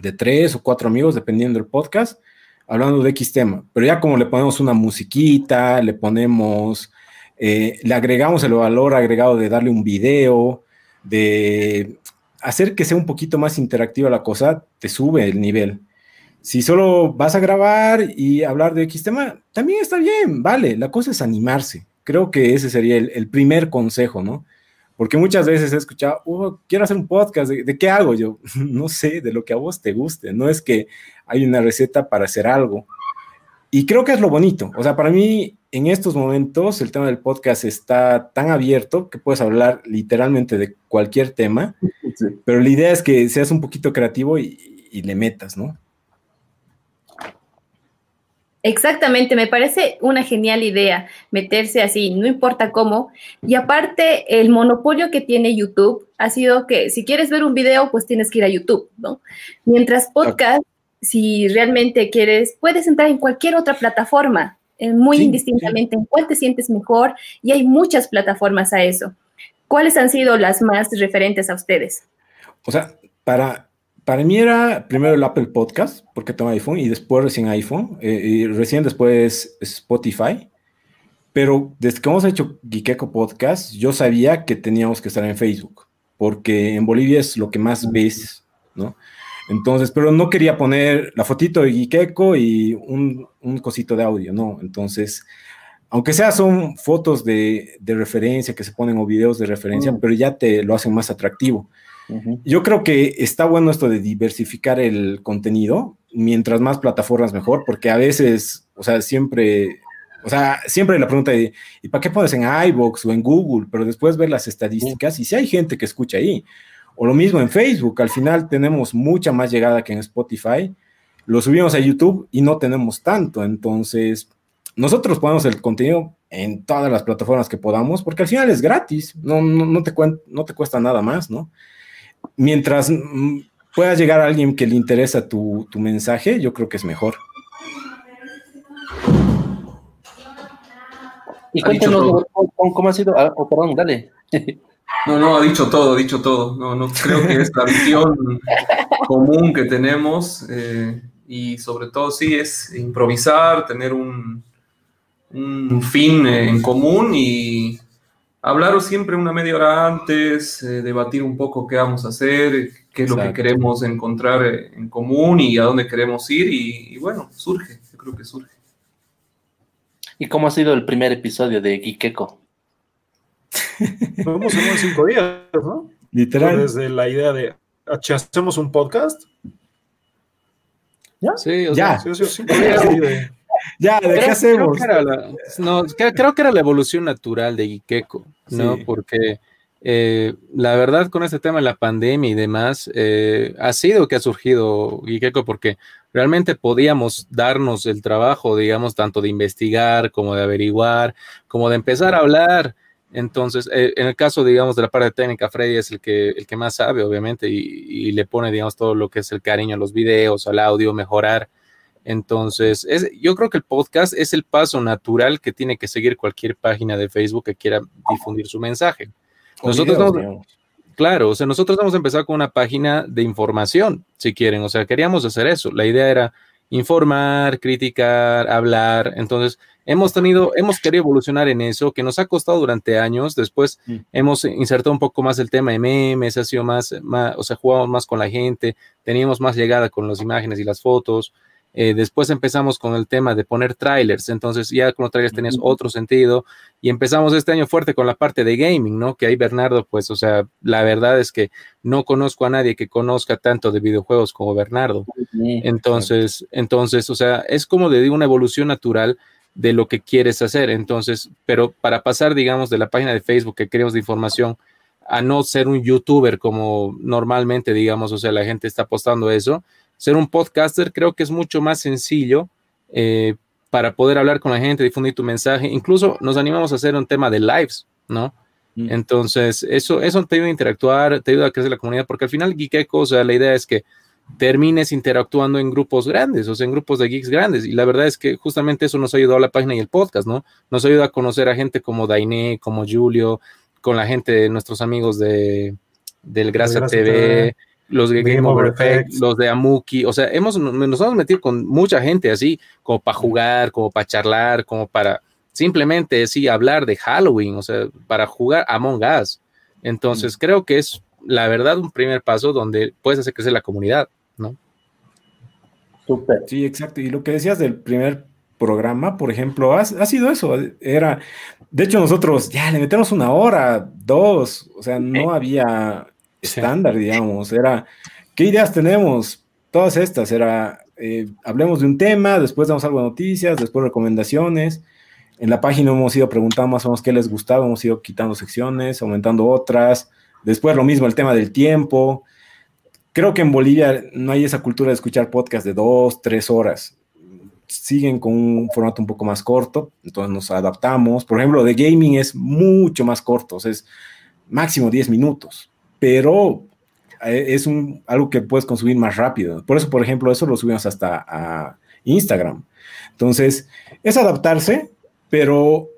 de tres o cuatro amigos, dependiendo del podcast, hablando de X tema. Pero ya como le ponemos una musiquita, le ponemos, eh, le agregamos el valor agregado de darle un video, de hacer que sea un poquito más interactiva la cosa, te sube el nivel. Si solo vas a grabar y hablar de X tema, también está bien, vale. La cosa es animarse. Creo que ese sería el, primer consejo, ¿no? Porque muchas veces he escuchado, oh, quiero hacer un podcast, ¿de, qué hago? Yo, no sé, de lo que a vos te guste. No es que hay una receta para hacer algo. Y creo que es lo bonito. O sea, para mí, en estos momentos, el tema del podcast está tan abierto que puedes hablar literalmente de cualquier tema. Pero la idea es que seas un poquito creativo y, y le metas, ¿no? Exactamente, me parece una genial idea meterse así, no importa cómo. Y aparte, el monopolio que tiene YouTube ha sido que si quieres ver un video, pues tienes que ir a YouTube, ¿no? Mientras podcast, si realmente quieres, puedes entrar en cualquier otra plataforma, eh, muy indistintamente en cuál te sientes mejor y hay muchas plataformas a eso. ¿Cuáles han sido las más referentes a ustedes? O sea, para, para mí era primero el Apple Podcast, porque tengo iPhone, y después recién iPhone, eh, y recién después Spotify. Pero desde que hemos hecho Geekeko Podcast, yo sabía que teníamos que estar en Facebook, porque en Bolivia es lo que más ves, ¿no? Entonces, pero no quería poner la fotito de Geekeko y un, un cosito de audio, ¿no? Entonces, aunque sea son fotos de, de, referencia que se ponen o videos de referencia, mm. pero ya te lo hacen más atractivo. Yo creo que está bueno esto de diversificar el contenido, mientras más plataformas mejor, porque a veces, o sea, siempre, o sea, siempre la pregunta de, ¿y para qué pones en iBox o en Google? Pero después ver las estadísticas y si hay gente que escucha ahí. O lo mismo en Facebook, al final tenemos mucha más llegada que en Spotify. Lo subimos a YouTube y no tenemos tanto. Entonces, nosotros ponemos el contenido en todas las plataformas que podamos, porque al final es gratis, no, no, te, no te cuesta nada más, ¿no? Mientras mm, pueda llegar a alguien que le interesa tu, tu mensaje, yo creo que es mejor. Y cuéntanos cómo, ha sido. Ah, oh, perdón, dale. No, no, ha dicho todo, ha dicho todo. No, no creo que es la visión común que tenemos eh, y sobre todo sí es improvisar, tener un, un fin en común y hablar siempre una media hora antes, eh, debatir un poco qué vamos a hacer, qué es lo que queremos encontrar eh, en común y a dónde queremos ir y, bueno, surge, yo creo que surge. ¿Y cómo ha sido el primer episodio de Gikeko? Vamos en cinco días, ¿no? Literal. Desde la idea de, ¿hacemos un podcast? ¿Ya? Sí, o ya. Sea, sí, cinco días ya, ¿de qué hacemos? Creo que, la, no, creo que era la evolución natural de Gikeko, ¿no? Porque eh, la verdad con este tema de la pandemia y demás, eh, ha sido que ha surgido Gikeko porque realmente podíamos darnos el trabajo, digamos, tanto de investigar como de averiguar, como de empezar a hablar Entonces, eh, en el caso, digamos, de la parte técnica, Freddy es el que, el que más sabe, obviamente, y, le pone, digamos, todo lo que es el cariño a los videos, al audio, mejorar. Entonces, es, yo creo que el podcast es el paso natural que tiene que seguir cualquier página de Facebook que quiera difundir su mensaje. nosotros claro, o sea, nosotros vamos a empezar con una página de información, si quieren, o sea, queríamos hacer eso. La idea era informar, criticar, hablar. Entonces, hemos tenido, hemos querido evolucionar en eso, que nos ha costado durante años. Después mm. hemos insertado un poco más el tema de memes, ha sido más, más, o sea, jugamos más con la gente, teníamos más llegada con las imágenes y las fotos. Eh, después empezamos con el tema de poner trailers, entonces ya con los trailers tenías otro sentido y empezamos este año fuerte con la parte de gaming, ¿no? Que ahí Bernardo, pues, o sea, la verdad es que no conozco a nadie que conozca tanto de videojuegos como Bernardo. Entonces, entonces, o sea, es como de una evolución natural de lo que quieres hacer. Entonces, pero para pasar, digamos, de la página de Facebook que queremos de información a no ser un youtuber como normalmente, digamos, o sea, la gente está apostando eso, ser un podcaster creo que es mucho más sencillo eh, para poder hablar con la gente, difundir tu mensaje. Incluso nos animamos a hacer un tema de lives, ¿no? Mm. Entonces, eso, eso te ayuda a interactuar, te ayuda a crecer la comunidad, porque al final, Geek o sea, la idea es que termines interactuando en grupos grandes, o sea, en grupos de geeks grandes. Y la verdad es que justamente eso nos ha ayudado a la página y el podcast, ¿no? Nos ayuda a conocer a gente como Dainé, como Julio, con la gente de nuestros amigos de, del Gracia, TV los de Game, Over Effect, los de Amuki, o sea, hemos, nos hemos metido con mucha gente así, como para jugar, como para charlar, como para simplemente sí hablar de Halloween, o sea, para jugar Among Us. Entonces, creo que es la verdad un primer paso donde puedes hacer crecer la comunidad, ¿no? Súper. Sí, exacto. Y lo que decías del primer programa, por ejemplo, ha, sido eso. Era, de hecho, nosotros ya le metemos una hora, dos, o sea, no había estándar, digamos. Era, ¿qué ideas tenemos? Todas estas, era, eh, hablemos de un tema, después damos algo de noticias, después recomendaciones. En la página hemos ido preguntando más o menos qué les gustaba, hemos ido quitando secciones, aumentando otras. Después lo mismo, el tema del tiempo. Creo que en Bolivia no hay esa cultura de escuchar podcast de dos, tres horas. Siguen con un formato un poco más corto, entonces nos adaptamos. Por ejemplo, de gaming es mucho más corto, es máximo 10 minutos pero eh, es algo que puedes consumir más rápido. Por eso, por ejemplo, eso lo subimos hasta a Instagram. Entonces, es adaptarse, pero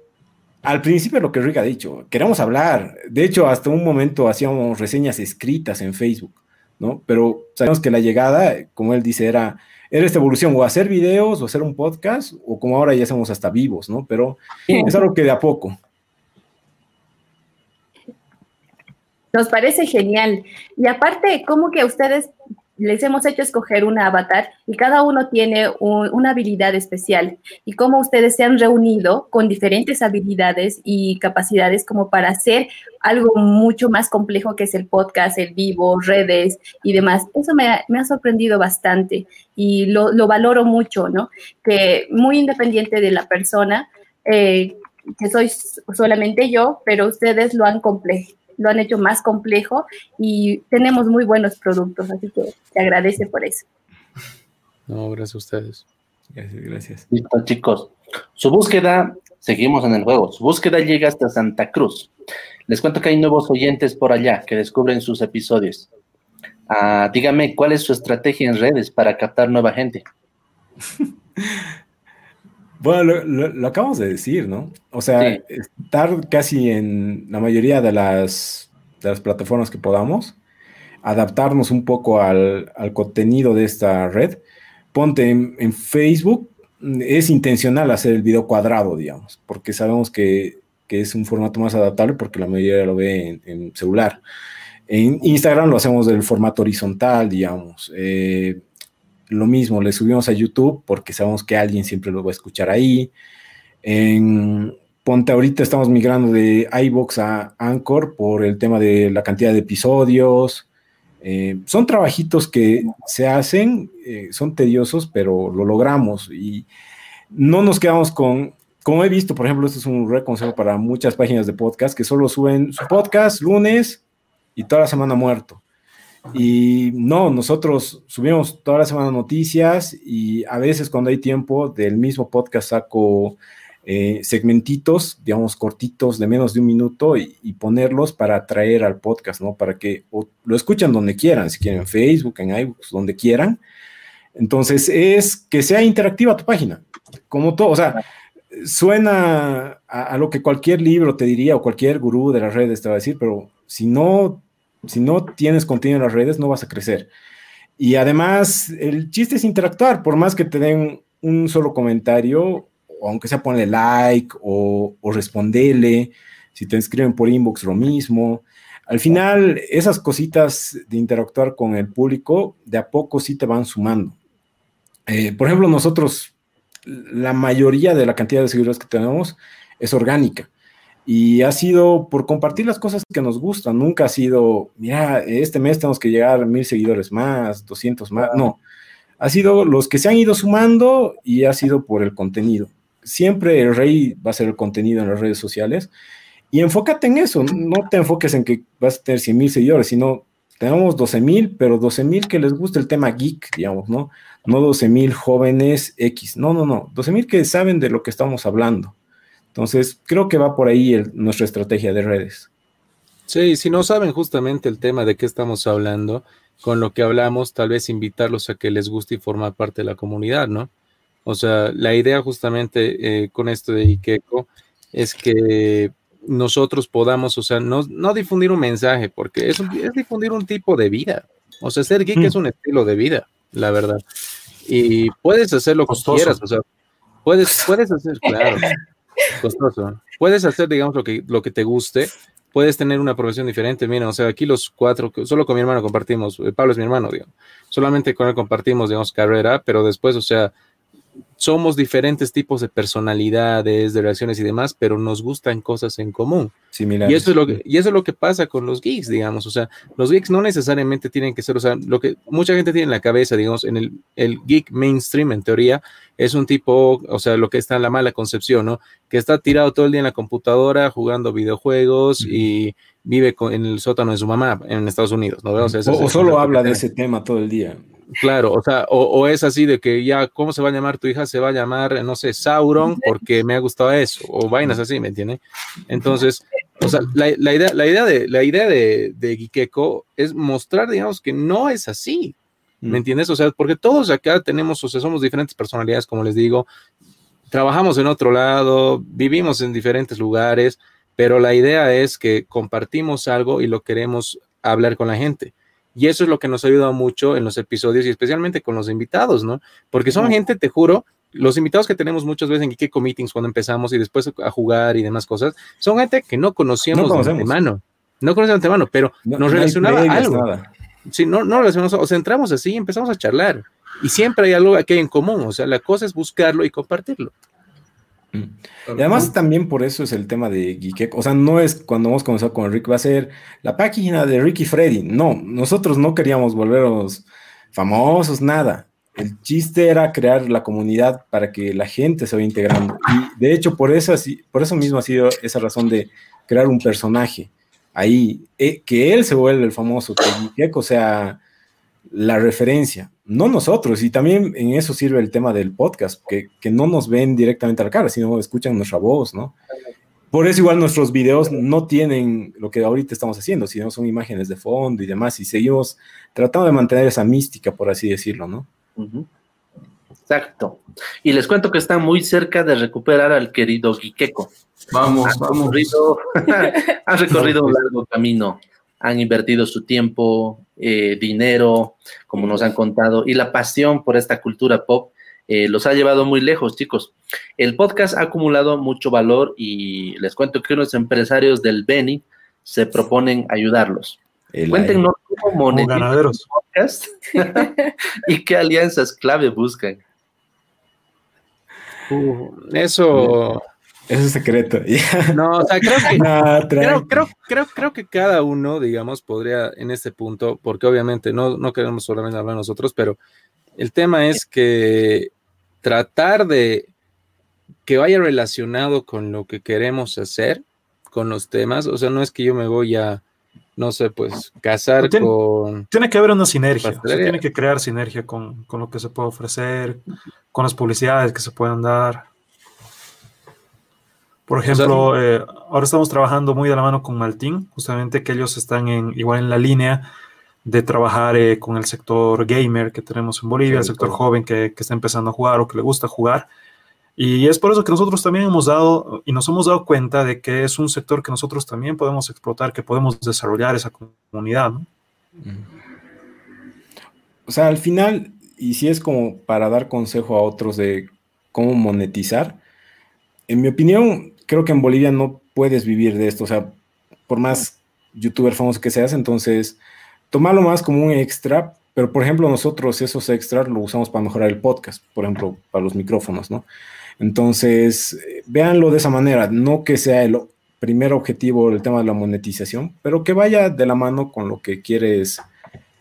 al principio lo que Rick ha dicho, queremos hablar. De hecho, hasta un momento hacíamos reseñas escritas en Facebook, ¿no? Pero sabemos que la llegada, como él dice, era, era esta evolución, o hacer videos, o hacer un podcast, o como ahora ya hacemos hasta vivos, ¿no? Pero es algo que de a poco. Nos parece genial. Y aparte, ¿cómo que a ustedes les hemos hecho escoger un avatar y cada uno tiene una habilidad especial? Y cómo ustedes se han reunido con diferentes habilidades y capacidades como para hacer algo mucho más complejo que es el podcast, el vivo, redes y demás. Eso me ha, sorprendido bastante y lo, valoro mucho, ¿no? Que muy independiente de la persona, eh, que soy solamente yo, pero ustedes lo han complejo lo han hecho más complejo y tenemos muy buenos productos, así que te agradece por eso. No, gracias a ustedes. Gracias, gracias. Listo, chicos. Su búsqueda, seguimos en el juego, su búsqueda llega hasta Santa Cruz. Les cuento que hay nuevos oyentes por allá que descubren sus episodios. Ah, dígame, ¿cuál es su estrategia en redes para captar nueva gente? Bueno, lo, acabamos de decir, ¿no? O sea, estar casi en la mayoría de las, las plataformas que podamos, adaptarnos un poco al, contenido de esta red. Ponte en, Facebook, es intencional hacer el video cuadrado, digamos, porque sabemos que, es un formato más adaptable porque la mayoría lo ve en, en celular. En Instagram lo hacemos del formato horizontal, digamos. Eh, lo mismo, le subimos a YouTube porque sabemos que alguien siempre lo va a escuchar ahí. En Ponte ahorita estamos migrando de iBox a Anchor por el tema de la cantidad de episodios. Eh, son trabajitos que se hacen, eh, son tediosos, pero lo logramos y no nos quedamos con, como he visto, por ejemplo, esto es un reconsejo para muchas páginas de podcast que solo suben su podcast lunes y toda la semana muerto. Y no, nosotros subimos toda la semana noticias y a veces cuando hay tiempo del mismo podcast saco eh, segmentitos, digamos, cortitos de menos de un minuto y, ponerlos para atraer al podcast, ¿no? Para que lo escuchen donde quieran, si quieren en Facebook, en iBooks, donde quieran. Entonces, es que sea interactiva tu página, como todo, o sea, suena a, lo que cualquier libro te diría o cualquier gurú de las redes te va a decir, pero si no, si no tienes contenido en las redes, no vas a crecer. Y además, el chiste es interactuar, por más que te den un solo comentario, aunque sea ponle like o, o respondele, si te escriben por inbox lo mismo. Al final, esas cositas de interactuar con el público, de a poco sí te van sumando. Eh, por ejemplo, nosotros, la mayoría de la cantidad de seguidores que tenemos es orgánica. Y ha sido por compartir las cosas que nos gustan. Nunca ha sido, mira, este mes tenemos que llegar mil seguidores más, 200 más. No, ha sido los que se han ido sumando y ha sido por el contenido siempre el rey va a ser el contenido en las redes sociales. Y enfócate en eso, no te enfoques en que vas a tener 100 mil seguidores, sino tenemos 12 mil, pero 12 mil que les guste el tema geek, digamos, ¿no? No 12 mil jóvenes X, no, no, no, 12 mil que saben de lo que estamos hablando. Entonces, creo que va por ahí nuestra estrategia de redes. Sí, si no saben justamente el tema de qué estamos hablando, con lo que hablamos, tal vez invitarlos a que les guste y formar parte de la comunidad, ¿no? O sea, la idea justamente eh, con esto de Ikeko es que nosotros podamos, o sea, no, no difundir un mensaje, porque es, es, difundir un tipo de vida. O sea, ser geek es mm. un estilo de vida, la verdad. Y puedes hacer lo que quieras, o sea, puedes, puedes hacer, claro, costoso. Puedes hacer, digamos, lo que, lo que te guste, puedes tener una profesión diferente. Mira, o sea, aquí los cuatro, solo con mi hermano compartimos, eh, Pablo es mi hermano, digamos, solamente con él compartimos, digamos, carrera, pero después, o sea, somos diferentes tipos de personalidades, de relaciones y demás, pero nos gustan cosas en común. Y eso, es lo que, y eso es lo que pasa con los geeks, digamos. O sea, los geeks no necesariamente tienen que ser, o sea, lo que mucha gente tiene en la cabeza, digamos, en el, el geek mainstream, en teoría, es un tipo, o sea, lo que está en la mala concepción, ¿no? Que está tirado todo el día en la computadora jugando videojuegos y vive en el sótano de su mamá en Estados Unidos, ¿no? O, solo habla de ese tema todo el día. Claro, o sea, o, es así de que ya, ¿cómo se va a llamar tu hija? Se va a llamar, no sé, Sauron, porque me ha gustado eso, o vainas así, ¿me entiendes? Entonces, o sea, la, idea, la idea, de, la idea de, de es mostrar, digamos, que no es así, ¿me entiendes? O sea, porque todos acá tenemos, o sea, somos diferentes personalidades, como les digo, trabajamos en otro lado, vivimos en diferentes lugares, pero la idea es que compartimos algo y lo queremos hablar con la gente. Y eso es lo que nos ha ayudado mucho en los episodios y especialmente con los invitados, ¿no? Porque son gente, te juro, los invitados que tenemos muchas veces en Geeko Meetings cuando empezamos y después a jugar y demás cosas, son gente que no conocíamos de antemano. No conocíamos de antemano, pero nos relacionaba algo. Sí, no, no relacionamos, o sea, entramos así y empezamos a charlar. Y siempre hay algo que hay en común, o sea, la cosa es buscarlo y compartirlo. Y además también por eso es el tema de Geek. O sea, no es cuando hemos comenzado con Rick, va a ser la página de Ricky Freddy. No, nosotros no queríamos volvernos famosos, nada. El chiste era crear la comunidad para que la gente se vaya integrando. Y de hecho, por eso, por eso mismo ha sido esa razón de crear un personaje ahí, eh, que él se vuelve el famoso, que o sea, la referencia no nosotros, y también en eso sirve el tema del podcast, que, no nos ven directamente a la cara, sino escuchan nuestra voz, ¿no? Por eso igual nuestros videos no tienen lo que ahorita estamos haciendo, sino son imágenes de fondo y demás, y seguimos tratando de mantener esa mística, por así decirlo, ¿no? Exacto. Y les cuento que está muy cerca de recuperar al querido Guiqueco. Vamos, vamos. ha recorrido un largo camino han invertido su tiempo, eh, dinero, como nos han contado, y la pasión por esta cultura pop eh, los ha llevado muy lejos, chicos. El podcast ha acumulado mucho valor y les cuento que unos empresarios del Beni se proponen ayudarlos. Cuéntenos cómo monetizan el podcast y qué alianzas clave buscan. Uh, eso eso es secreto. No, o sea, creo que, creo, creo, creo, creo, que cada uno, digamos, podría en este punto, porque obviamente no, no queremos solamente hablar nosotros, pero el tema es que tratar de que vaya relacionado con lo que queremos hacer, con los temas, o sea, no es que yo me voy a, no sé, pues casar con... Tiene que haber una sinergia, tiene que crear sinergia con, con lo que se puede ofrecer, con las publicidades que se puedan dar. Por ejemplo, eh, ahora estamos trabajando muy de la mano con Maltín, justamente que ellos están en, igual en la línea de trabajar eh, con el sector gamer que tenemos en Bolivia, el sector joven que, que, está empezando a jugar o que le gusta jugar. Y es por eso que nosotros también hemos dado y nos hemos dado cuenta de que es un sector que nosotros también podemos explotar, que podemos desarrollar esa comunidad. ¿no? O sea, al final, y si es como para dar consejo a otros de cómo monetizar, en mi opinión, creo que en Bolivia no puedes vivir de esto, o sea, por más youtuber famoso que seas, entonces, tomarlo más como un extra, pero por ejemplo, nosotros esos extras lo usamos para mejorar el podcast, por ejemplo, para los micrófonos, ¿no? Entonces, véanlo de esa manera, no que sea el primer objetivo el tema de la monetización, pero que vaya de la mano con lo que quieres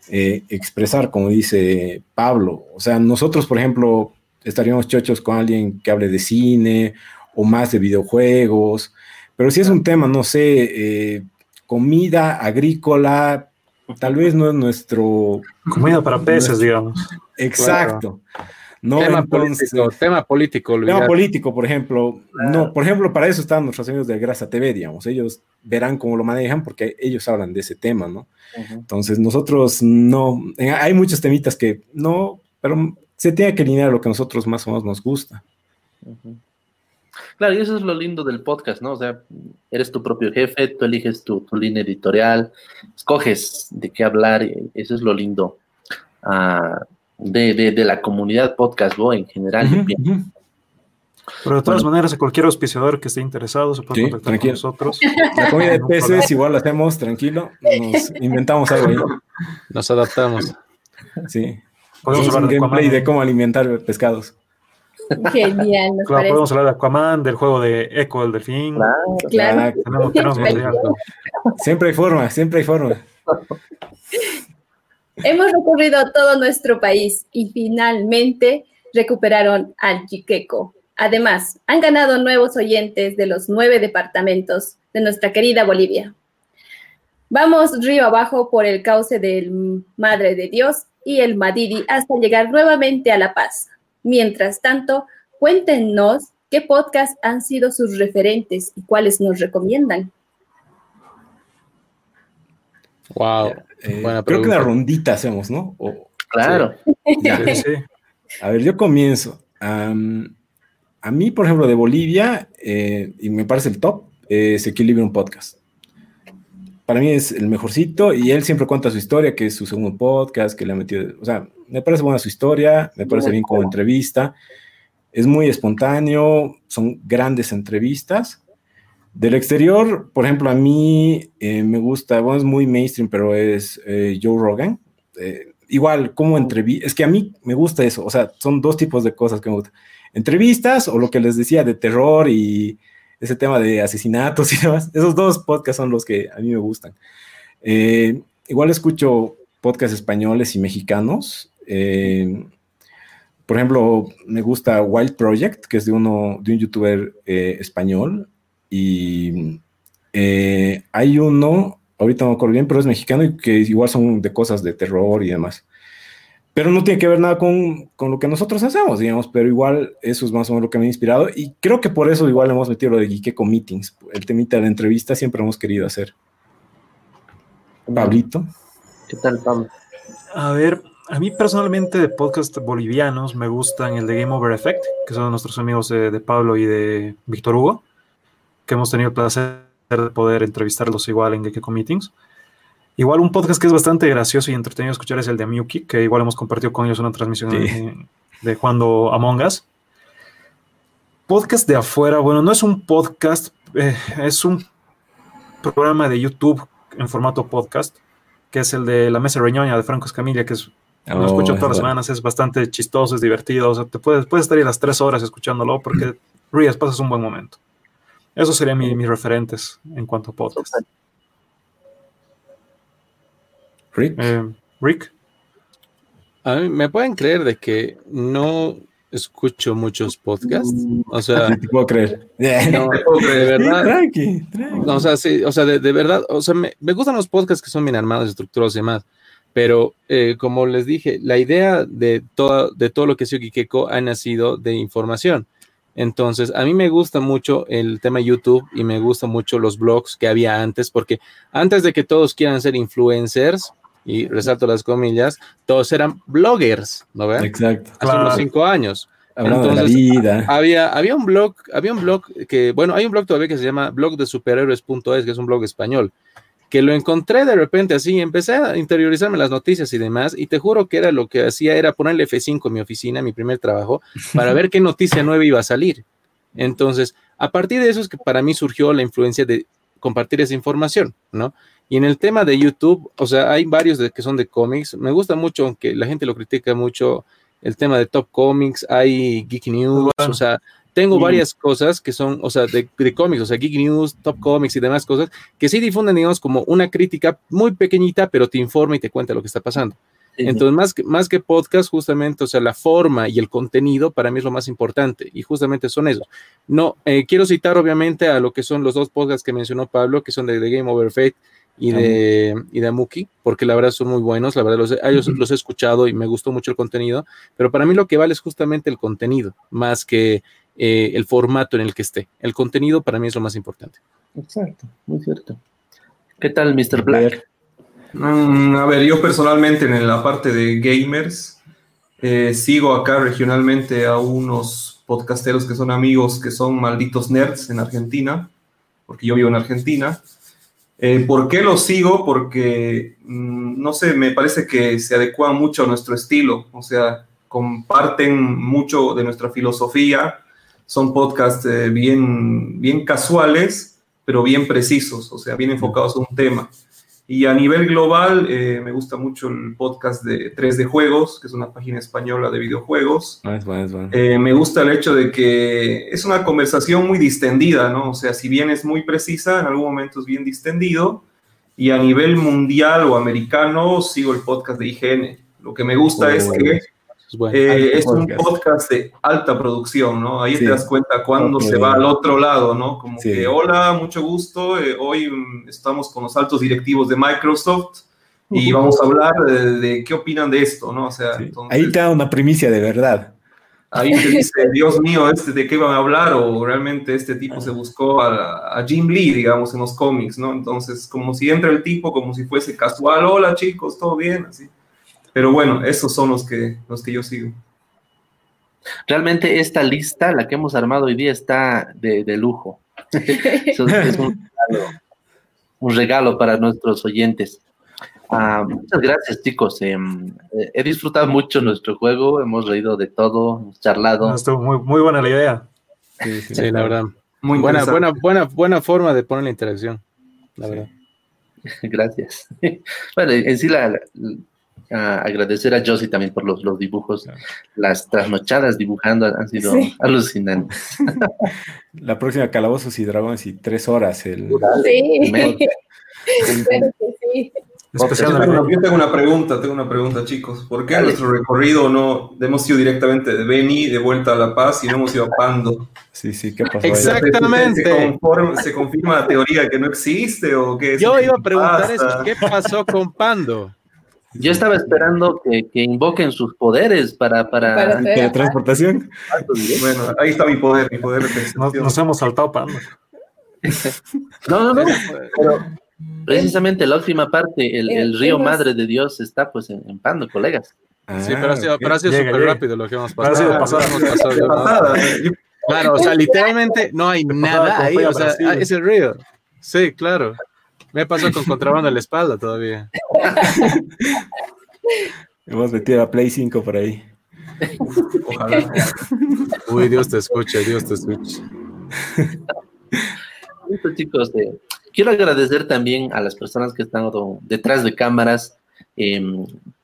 eh, expresar, como dice Pablo. O sea, nosotros, por ejemplo, estaríamos chochos con alguien que hable de cine o más de videojuegos, pero si es un tema, no sé, eh, comida agrícola, tal vez no es nuestro... Comida para peces, digamos. Exacto. No, tema, político, tema político. Tema político, por ejemplo. No, por ejemplo, para eso están nuestros amigos de Grasa TV, digamos. Ellos verán cómo lo manejan porque ellos hablan de ese tema, ¿no? Entonces, nosotros no. Hay muchos temitas que no, pero se tiene que alinear lo que a nosotros más o menos nos gusta. Claro, y eso es lo lindo del podcast, ¿no? O sea, eres tu propio jefe, tú eliges tu, tu línea editorial, escoges de qué hablar, eso es lo lindo. Ah, de, de, la comunidad podcast en general. Pero de todas maneras, a cualquier auspiciador que esté interesado se puede contactar con nosotros. La comida de peces igual la hacemos, tranquilo. Nos inventamos algo ahí. Nos adaptamos. Sí. Podemos hablar un de gameplay de cómo alimentar pescados. Genial, claro, podemos hablar de Aquaman, del juego de Echo, el delfín. Claro, Tenemos, Siempre hay forma, siempre hay forma. Hemos recorrido todo nuestro país y finalmente recuperaron al Chiqueco. Además, han ganado nuevos oyentes de los nueve departamentos de nuestra querida Bolivia. Vamos río abajo por el cauce del Madre de Dios y el Madidi hasta llegar nuevamente a La Paz. Mientras tanto, cuéntenos qué podcasts han sido sus referentes y cuáles nos recomiendan. Wow. Eh, creo que una rondita hacemos, ¿no? claro. A ver, yo comienzo. a mí, por ejemplo, de Bolivia, eh, y me parece el top, es Equilibrium Podcast. Para mí es el mejorcito y él siempre cuenta su historia, que es su segundo podcast, que le ha metido, o sea, me parece buena su historia, me parece bien como entrevista, es muy espontáneo, son grandes entrevistas del exterior, por ejemplo, a mí eh, me gusta, bueno, es muy mainstream, pero es eh, Joe Rogan. Eh, igual, como entrevista, es que a mí me gusta eso, o sea, son dos tipos de cosas que me gustan. Entrevistas o lo que les decía de terror y ese tema de asesinatos y demás. Esos dos podcasts son los que a mí me gustan. igual escucho podcasts españoles y mexicanos. Por ejemplo, me gusta Wild Project, que es de uno, de un youtuber español, y eh, hay uno, ahorita no me acuerdo bien, pero es mexicano y que igual son de cosas de terror y demás. Pero no tiene que ver nada con, con, lo que nosotros hacemos, digamos, pero igual eso es más o menos lo que me ha inspirado y creo que por eso igual hemos metido lo de Geekeko Meetings, el temita de la entrevista siempre hemos querido hacer. Pablito. ¿Qué tal, Pablo? A ver, a mí personalmente de podcast bolivianos me gustan el de Game Over Effect, que son nuestros amigos de, de Pablo y de Víctor Hugo que hemos tenido el placer de poder entrevistarlos igual en Gekko Meetings. Igual un podcast que es bastante gracioso y entretenido escuchar es el de Miyuki, que igual hemos compartido con ellos una transmisión de, jugando Among Us. Podcast de afuera, bueno, no es un podcast, eh, es un programa de YouTube en formato podcast, que es el de La Mesa Reñoña de Franco Escamilla, que es, lo oh, escucho todas las semanas, es bastante chistoso, es divertido, o sea, te puedes, puedes estar ahí las tres horas escuchándolo porque ríes, pasas un buen momento. Esos serían mis referentes en cuanto a podcast. Rick. Eh, Rick. A mí me pueden creer de que no escucho muchos podcasts. O sea, te puedo creer. No, de verdad. Tranqui, tranqui. o sea, sí, o sea, de, verdad, o sea, me, gustan los podcasts que son bien armados, estructurados y demás. Pero eh, como les dije, la idea de todo, de todo lo que es Yukikeko ha nacido de información. Entonces, a mí me gusta mucho el tema YouTube y me gusta mucho los blogs que había antes, porque antes de que todos quieran ser influencers, y resalto las comillas, todos eran bloggers, ¿no ven? Exacto. Hace unos cinco años. Hablando de la vida. Había, había un blog, había un blog que, bueno, hay un blog todavía que se llama blog de superhéroes.es, que es un blog español, que lo encontré de repente así, empecé a interiorizarme las noticias y demás, y te juro que era lo que hacía, era ponerle F5 en mi oficina, mi primer trabajo, para ver qué noticia nueva iba a salir. Entonces, a partir de eso es que para mí surgió la influencia de compartir esa información, ¿no? Y en el tema de YouTube, o sea, hay varios de, que son de cómics. Me gusta mucho, aunque la gente lo critica mucho, el tema de Top Comics, hay Geek News, o sea, tengo varias cosas que son, o sea, de, de, cómics, o sea, Geek News, Top Comics y demás cosas, que sí difunden, digamos, como una crítica muy pequeñita, pero te informa y te cuenta lo que está pasando. Entonces, más que, más que podcast, justamente, o sea, la forma y el contenido para mí es lo más importante y justamente son esos. No, eh, quiero citar obviamente a lo que son los dos podcasts que mencionó Pablo, que son de Game Over Fate y de, y de Amuki, porque la verdad son muy buenos, la verdad los, ellos los he escuchado y me gustó mucho el contenido, pero para mí lo que vale es justamente el contenido, más que eh, el formato en el que esté. El contenido para mí es lo más importante. Exacto, muy cierto. ¿Qué tal, Mr. Black? Mm, a ver, yo personalmente en la parte de gamers, eh, sigo acá regionalmente a unos podcasteros que son amigos que son malditos nerds en Argentina, porque yo vivo en Argentina. Eh, ¿Por qué los sigo? Porque, mm, no sé, me parece que se adecuan mucho a nuestro estilo, o sea, comparten mucho de nuestra filosofía, son podcasts eh, bien, bien casuales, pero bien precisos, o sea, bien enfocados a un tema. Y a nivel global, eh, me gusta mucho el podcast de 3 de Juegos, que es una página española de videojuegos. Eh, me gusta el hecho de que es una conversación muy distendida, ¿no? O sea, si bien es muy precisa, en algún momento es bien distendido. Y a nivel mundial o americano, sigo el podcast de IGN. Lo que me gusta es que es, bueno. eh, es un podcast de alta producción, ¿no? Ahí sí. te das cuenta cuando okay. se va al otro lado, ¿no? Como sí. que, hola, mucho gusto, eh, hoy mm, estamos con los altos directivos de Microsoft y uh -huh. vamos a hablar de, de, qué opinan de esto, ¿no? O sea, sí. entonces, ahí te da una primicia de verdad. Ahí te dice, Dios mío, este, ¿de qué van a hablar? O realmente este tipo se buscó a, a Jim Lee, digamos, en los cómics, ¿no? Entonces, como si entra el tipo, como si fuese casual, hola chicos, ¿todo bien? Así. Pero bueno, esos son los que, los que yo sigo. Realmente esta lista, la que hemos armado hoy día, está de, de lujo. es un regalo, un regalo, para nuestros oyentes. Uh, muchas gracias, chicos. Eh, he disfrutado mucho nuestro juego, hemos reído de todo, hemos charlado. Estuvo muy, muy buena la idea. Sí, sí, sí la verdad. Muy buena, buena, buena, buena forma de poner la interacción, la verdad. Gracias. Bueno, en sí la, la a agradecer a Josie también por los, los dibujos. Claro. Las trasnochadas dibujando han sido sí. alucinantes. La próxima Calabozos y Dragones y tres horas. El, sí. Que sí. Especialmente. Yo tengo una pregunta, tengo una pregunta, chicos. ¿Por qué en nuestro recorrido no hemos ido directamente de Beni, de vuelta a La Paz y no hemos ido a Pando? Sí, sí, ¿qué pasó? Exactamente. ¿Se, se, conforma, ¿Se, confirma la teoría que no existe o qué? Yo iba a preguntar pasa? eso, ¿qué pasó con Pando? Yo estaba esperando que, que, invoquen sus poderes para... Para, para teletransportación. Bueno, ahí está mi poder, mi poder de nos, nos, hemos saltado Pando. no, no, no. Pero precisamente la última parte, el, el río Madre de Dios está pues en, en Pando, colegas. Ah, sí, pero ha sido, okay. sido súper rápido lo que hemos pasado. Ha pasado, hemos pasado, pasado Claro, o sea, literalmente no hay nada ahí, o sea, Brasil. es el río. Sí, claro. Me pasó con contrabando en la espalda todavía. Hemos metido a Play 5 por ahí. Ojalá. Uy, Dios te escuche, Dios te escuche. Listo, chicos. Eh, quiero agradecer también a las personas que están detrás de cámaras. Eh,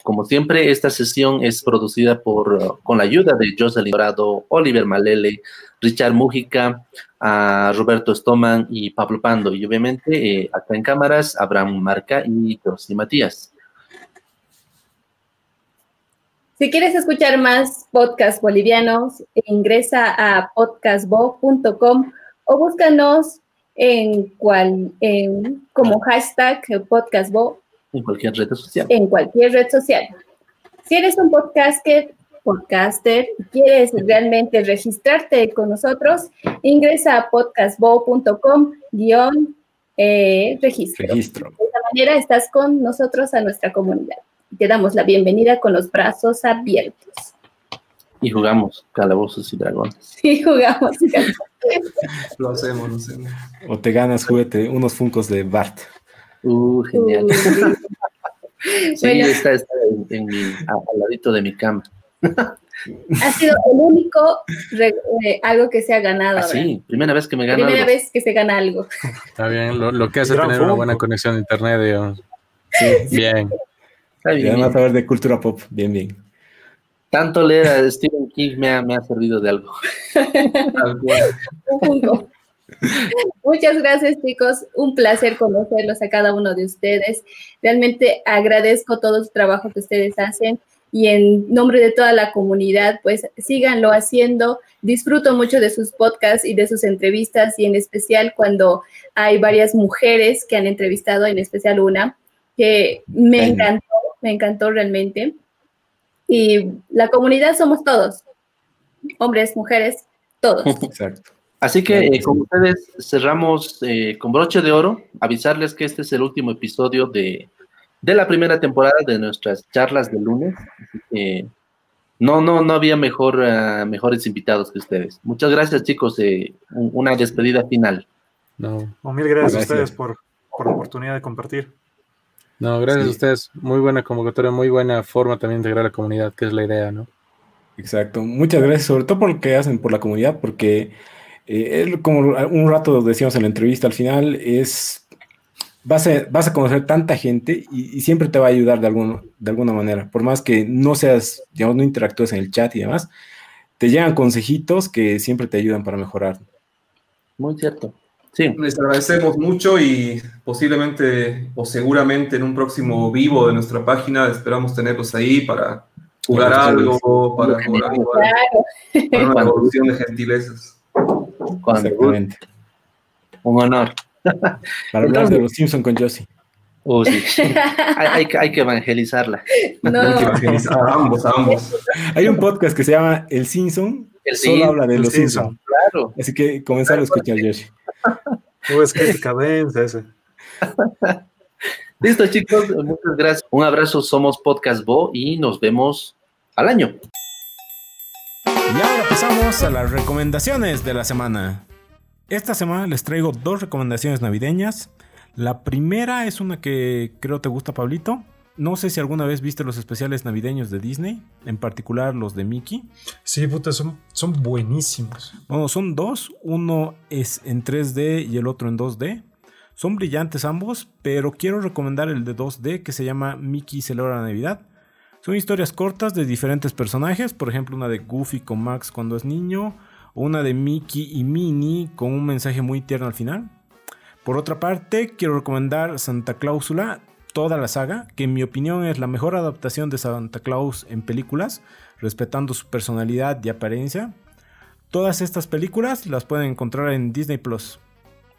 como siempre, esta sesión es producida por, con la ayuda de Jocelyn Dorado, Oliver Malele, Richard Mújica, a Roberto Stoman y Pablo Pando. Y obviamente eh, acá en cámaras, Abraham Marca y José Matías. Si quieres escuchar más podcasts bolivianos, ingresa a podcastbo.com o búscanos en cual, en, como hashtag podcastbo. En cualquier red social. En cualquier red social. Si eres un podcaster, podcaster y quieres realmente registrarte con nosotros, ingresa a podcastbo.com guion eh, registro. Registro. De esta manera estás con nosotros a nuestra comunidad. Te damos la bienvenida con los brazos abiertos. Y jugamos calabozos y dragones. Sí, jugamos. Lo hacemos, lo hacemos. O te ganas juguete, unos funcos de Bart. Uh, genial. Sí, Bueno. está, está en, en mi, al ladito de mi cama. Ha sido el único eh, algo que se ha ganado. Ah, sí, primera vez que me gano Primera algo. vez que se gana algo. Está bien, lo, lo que hace tener una buena conexión a internet, digamos. Bien. Está bien, además bien. saber de cultura pop. Bien, bien. Tanto leer a Stephen King me ha, me ha servido de algo. Un punto. Muchas gracias, chicos. Un placer conocerlos a cada uno de ustedes. Realmente agradezco todo el trabajo que ustedes hacen y en nombre de toda la comunidad, pues síganlo haciendo. Disfruto mucho de sus podcasts y de sus entrevistas y en especial cuando hay varias mujeres que han entrevistado, en especial una, que me encantó, me encantó realmente. Y la comunidad somos todos, hombres, mujeres, todos. Exacto. Así que eh, con ustedes cerramos eh, con broche de oro, avisarles que este es el último episodio de, de la primera temporada de nuestras charlas de lunes. Así que no, no, no había mejor, ah, mejores invitados que ustedes. Muchas gracias, chicos. eh, un- una despedida final. No, Oh, mil gracias, Gracias. a ustedes por, por la oportunidad de compartir. no, gracias Sí. a ustedes. Muy buena convocatoria, muy buena forma también de integrar a la comunidad, que es la idea, ¿no? Exacto. Muchas gracias, sobre todo por lo que hacen por la comunidad, porque eh, es como un rato decíamos en la entrevista, al final es, vas a, vas a conocer tanta gente y, y siempre te va a ayudar de, algún, de alguna manera, por más que no seas, digamos, no interactúes en el chat y demás, te llegan consejitos que siempre te ayudan para mejorar. Muy cierto. Sí, Les agradecemos mucho y posiblemente o seguramente en un próximo vivo de nuestra página esperamos tenerlos ahí para jugar algo, para, para, Claro. para una revolución de gentilezas. Exactamente. un honor. Para hablar de los Simpson con Josie. Oh, sí. hay, hay que- hay que evangelizarla. No, Hay que evangelizar a ambos, a ambos. Hay un podcast que se llama El Simpson, El solo Simpson, habla de los Simpson. Simpson. Claro. Así que comenzar a escuchar Josie. Uh, es que cadencia ese. Listo, chicos. Muchas gracias. Un abrazo. Somos Podcast Bo y nos vemos al año. Y ahora pasamos a las recomendaciones de la semana. Esta semana les traigo dos recomendaciones navideñas. La primera es una que creo te gusta, Pablito. No sé si alguna vez viste los especiales navideños de Disney, en particular los de Mickey. Sí, puta, son, son buenísimos. Bueno, son dos. Uno es en 3D y el otro en 2D. Son brillantes ambos, pero quiero recomendar el de 2D que se llama Mickey celebra la Navidad. Son historias cortas de diferentes personajes, por ejemplo una de Goofy con Max cuando es niño, una de Mickey y Minnie con un mensaje muy tierno al final. Por otra parte, quiero recomendar Santa Cláusula, toda la saga, que en mi opinión es la mejor adaptación de Santa Claus en películas, respetando su personalidad y apariencia. Todas estas películas las pueden encontrar en Disney Plus.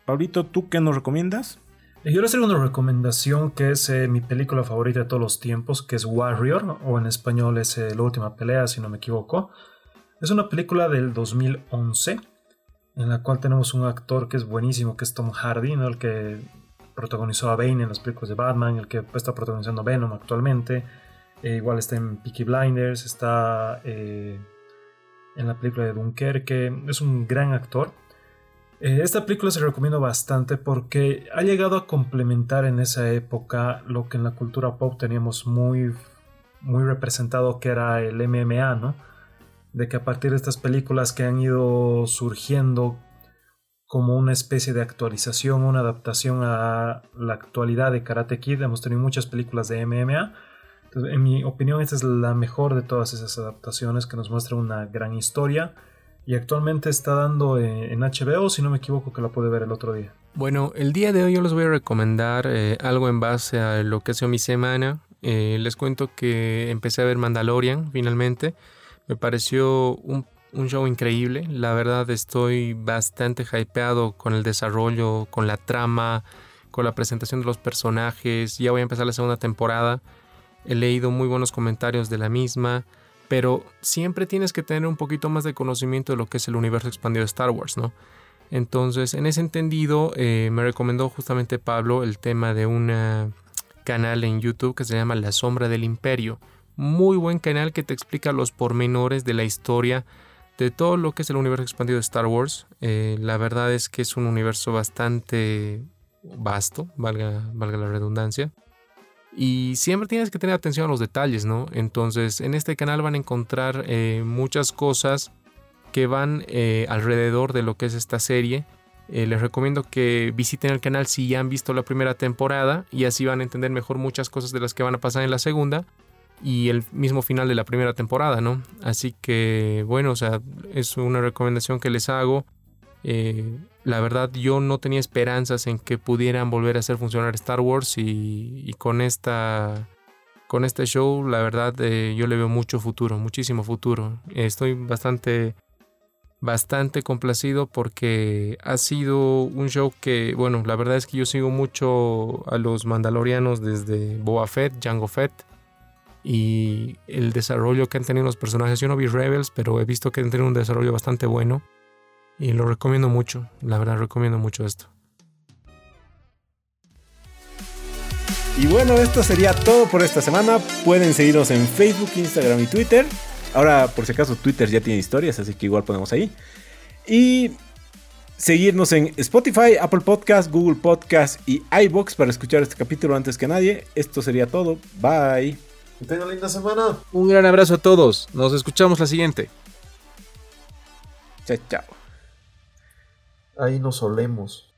Pablito, ¿tú qué nos recomiendas? Yo les traigo una recomendación que es eh, mi película favorita de todos los tiempos, que es Warrior, o en español es eh, La Última Pelea, si no me equivoco. Es una película del 2011, en la cual tenemos un actor que es buenísimo, que es Tom Hardy, ¿no? el que protagonizó a Bane en las películas de Batman, el que está protagonizando Venom actualmente. Eh, igual está en Peaky Blinders, está eh, en la película de Dunkerque. Es un gran actor. Eh, esta película se recomiendo bastante porque ha llegado a complementar en esa época lo que en la cultura pop teníamos muy, muy representado, que era el MMA, ¿no? De que a partir de estas películas que han ido surgiendo como una especie de actualización, una adaptación a la actualidad de Karate Kid, hemos tenido muchas películas de MMA. Entonces, en mi opinión, esta es la mejor de todas esas adaptaciones que nos muestra una gran historia y actualmente está dando eh, en HBO, si no me equivoco, que la pude ver el otro día. Bueno, el día de hoy yo les voy a recomendar eh, algo en base a lo que ha sido mi semana. Eh, les cuento que empecé a ver Mandalorian finalmente. Me pareció un, show increíble. La verdad estoy bastante hypeado con el desarrollo, con la trama, con la presentación de los personajes. Ya voy a empezar la segunda temporada. He leído muy buenos comentarios de la misma pero siempre tienes que tener un poquito más de conocimiento de lo que es el universo expandido de Star Wars, ¿no? Entonces, en ese entendido, eh, me recomendó justamente Pablo el tema de un canal en YouTube que se llama La Sombra del Imperio. Muy buen canal que te explica los pormenores de la historia de todo lo que es el universo expandido de Star Wars. Eh, la verdad es que es un universo bastante vasto, valga, valga la redundancia. Y siempre tienes que tener atención a los detalles, ¿no? Entonces, en este canal van a encontrar eh, muchas cosas que van eh, alrededor de lo que es esta serie. les recomiendo que visiten el canal si ya han visto la primera temporada y así van a entender mejor muchas cosas de las que van a pasar en la segunda y el mismo final de la primera temporada, ¿no? Así que, bueno, o sea, es una recomendación que les hago. Eh, la verdad, yo no tenía esperanzas en que pudieran volver a hacer funcionar Star Wars y, con esta. Con este show, la verdad, eh, yo le veo mucho futuro, muchísimo futuro. Estoy bastante, bastante complacido porque ha sido un show que, bueno, la verdad es que yo sigo mucho a los Mandalorianos desde Boa Fett, Jango Fett y el desarrollo que han tenido los personajes. Yo no vi Rebels, pero he visto que han tenido un desarrollo bastante bueno y lo recomiendo mucho. La verdad, recomiendo mucho esto. Y bueno, esto sería todo por esta semana. Pueden seguirnos en Facebook, Instagram y Twitter. Ahora, por si acaso, Twitter ya tiene historias, así que igual ponemos ahí. Y seguirnos en Spotify, Apple Podcast, Google Podcast y iBox para escuchar este capítulo antes que nadie. Esto sería todo. Bye. Que tengan linda semana. Un gran abrazo a todos. Nos escuchamos la siguiente. Chao, chao. Ahí nos solemos.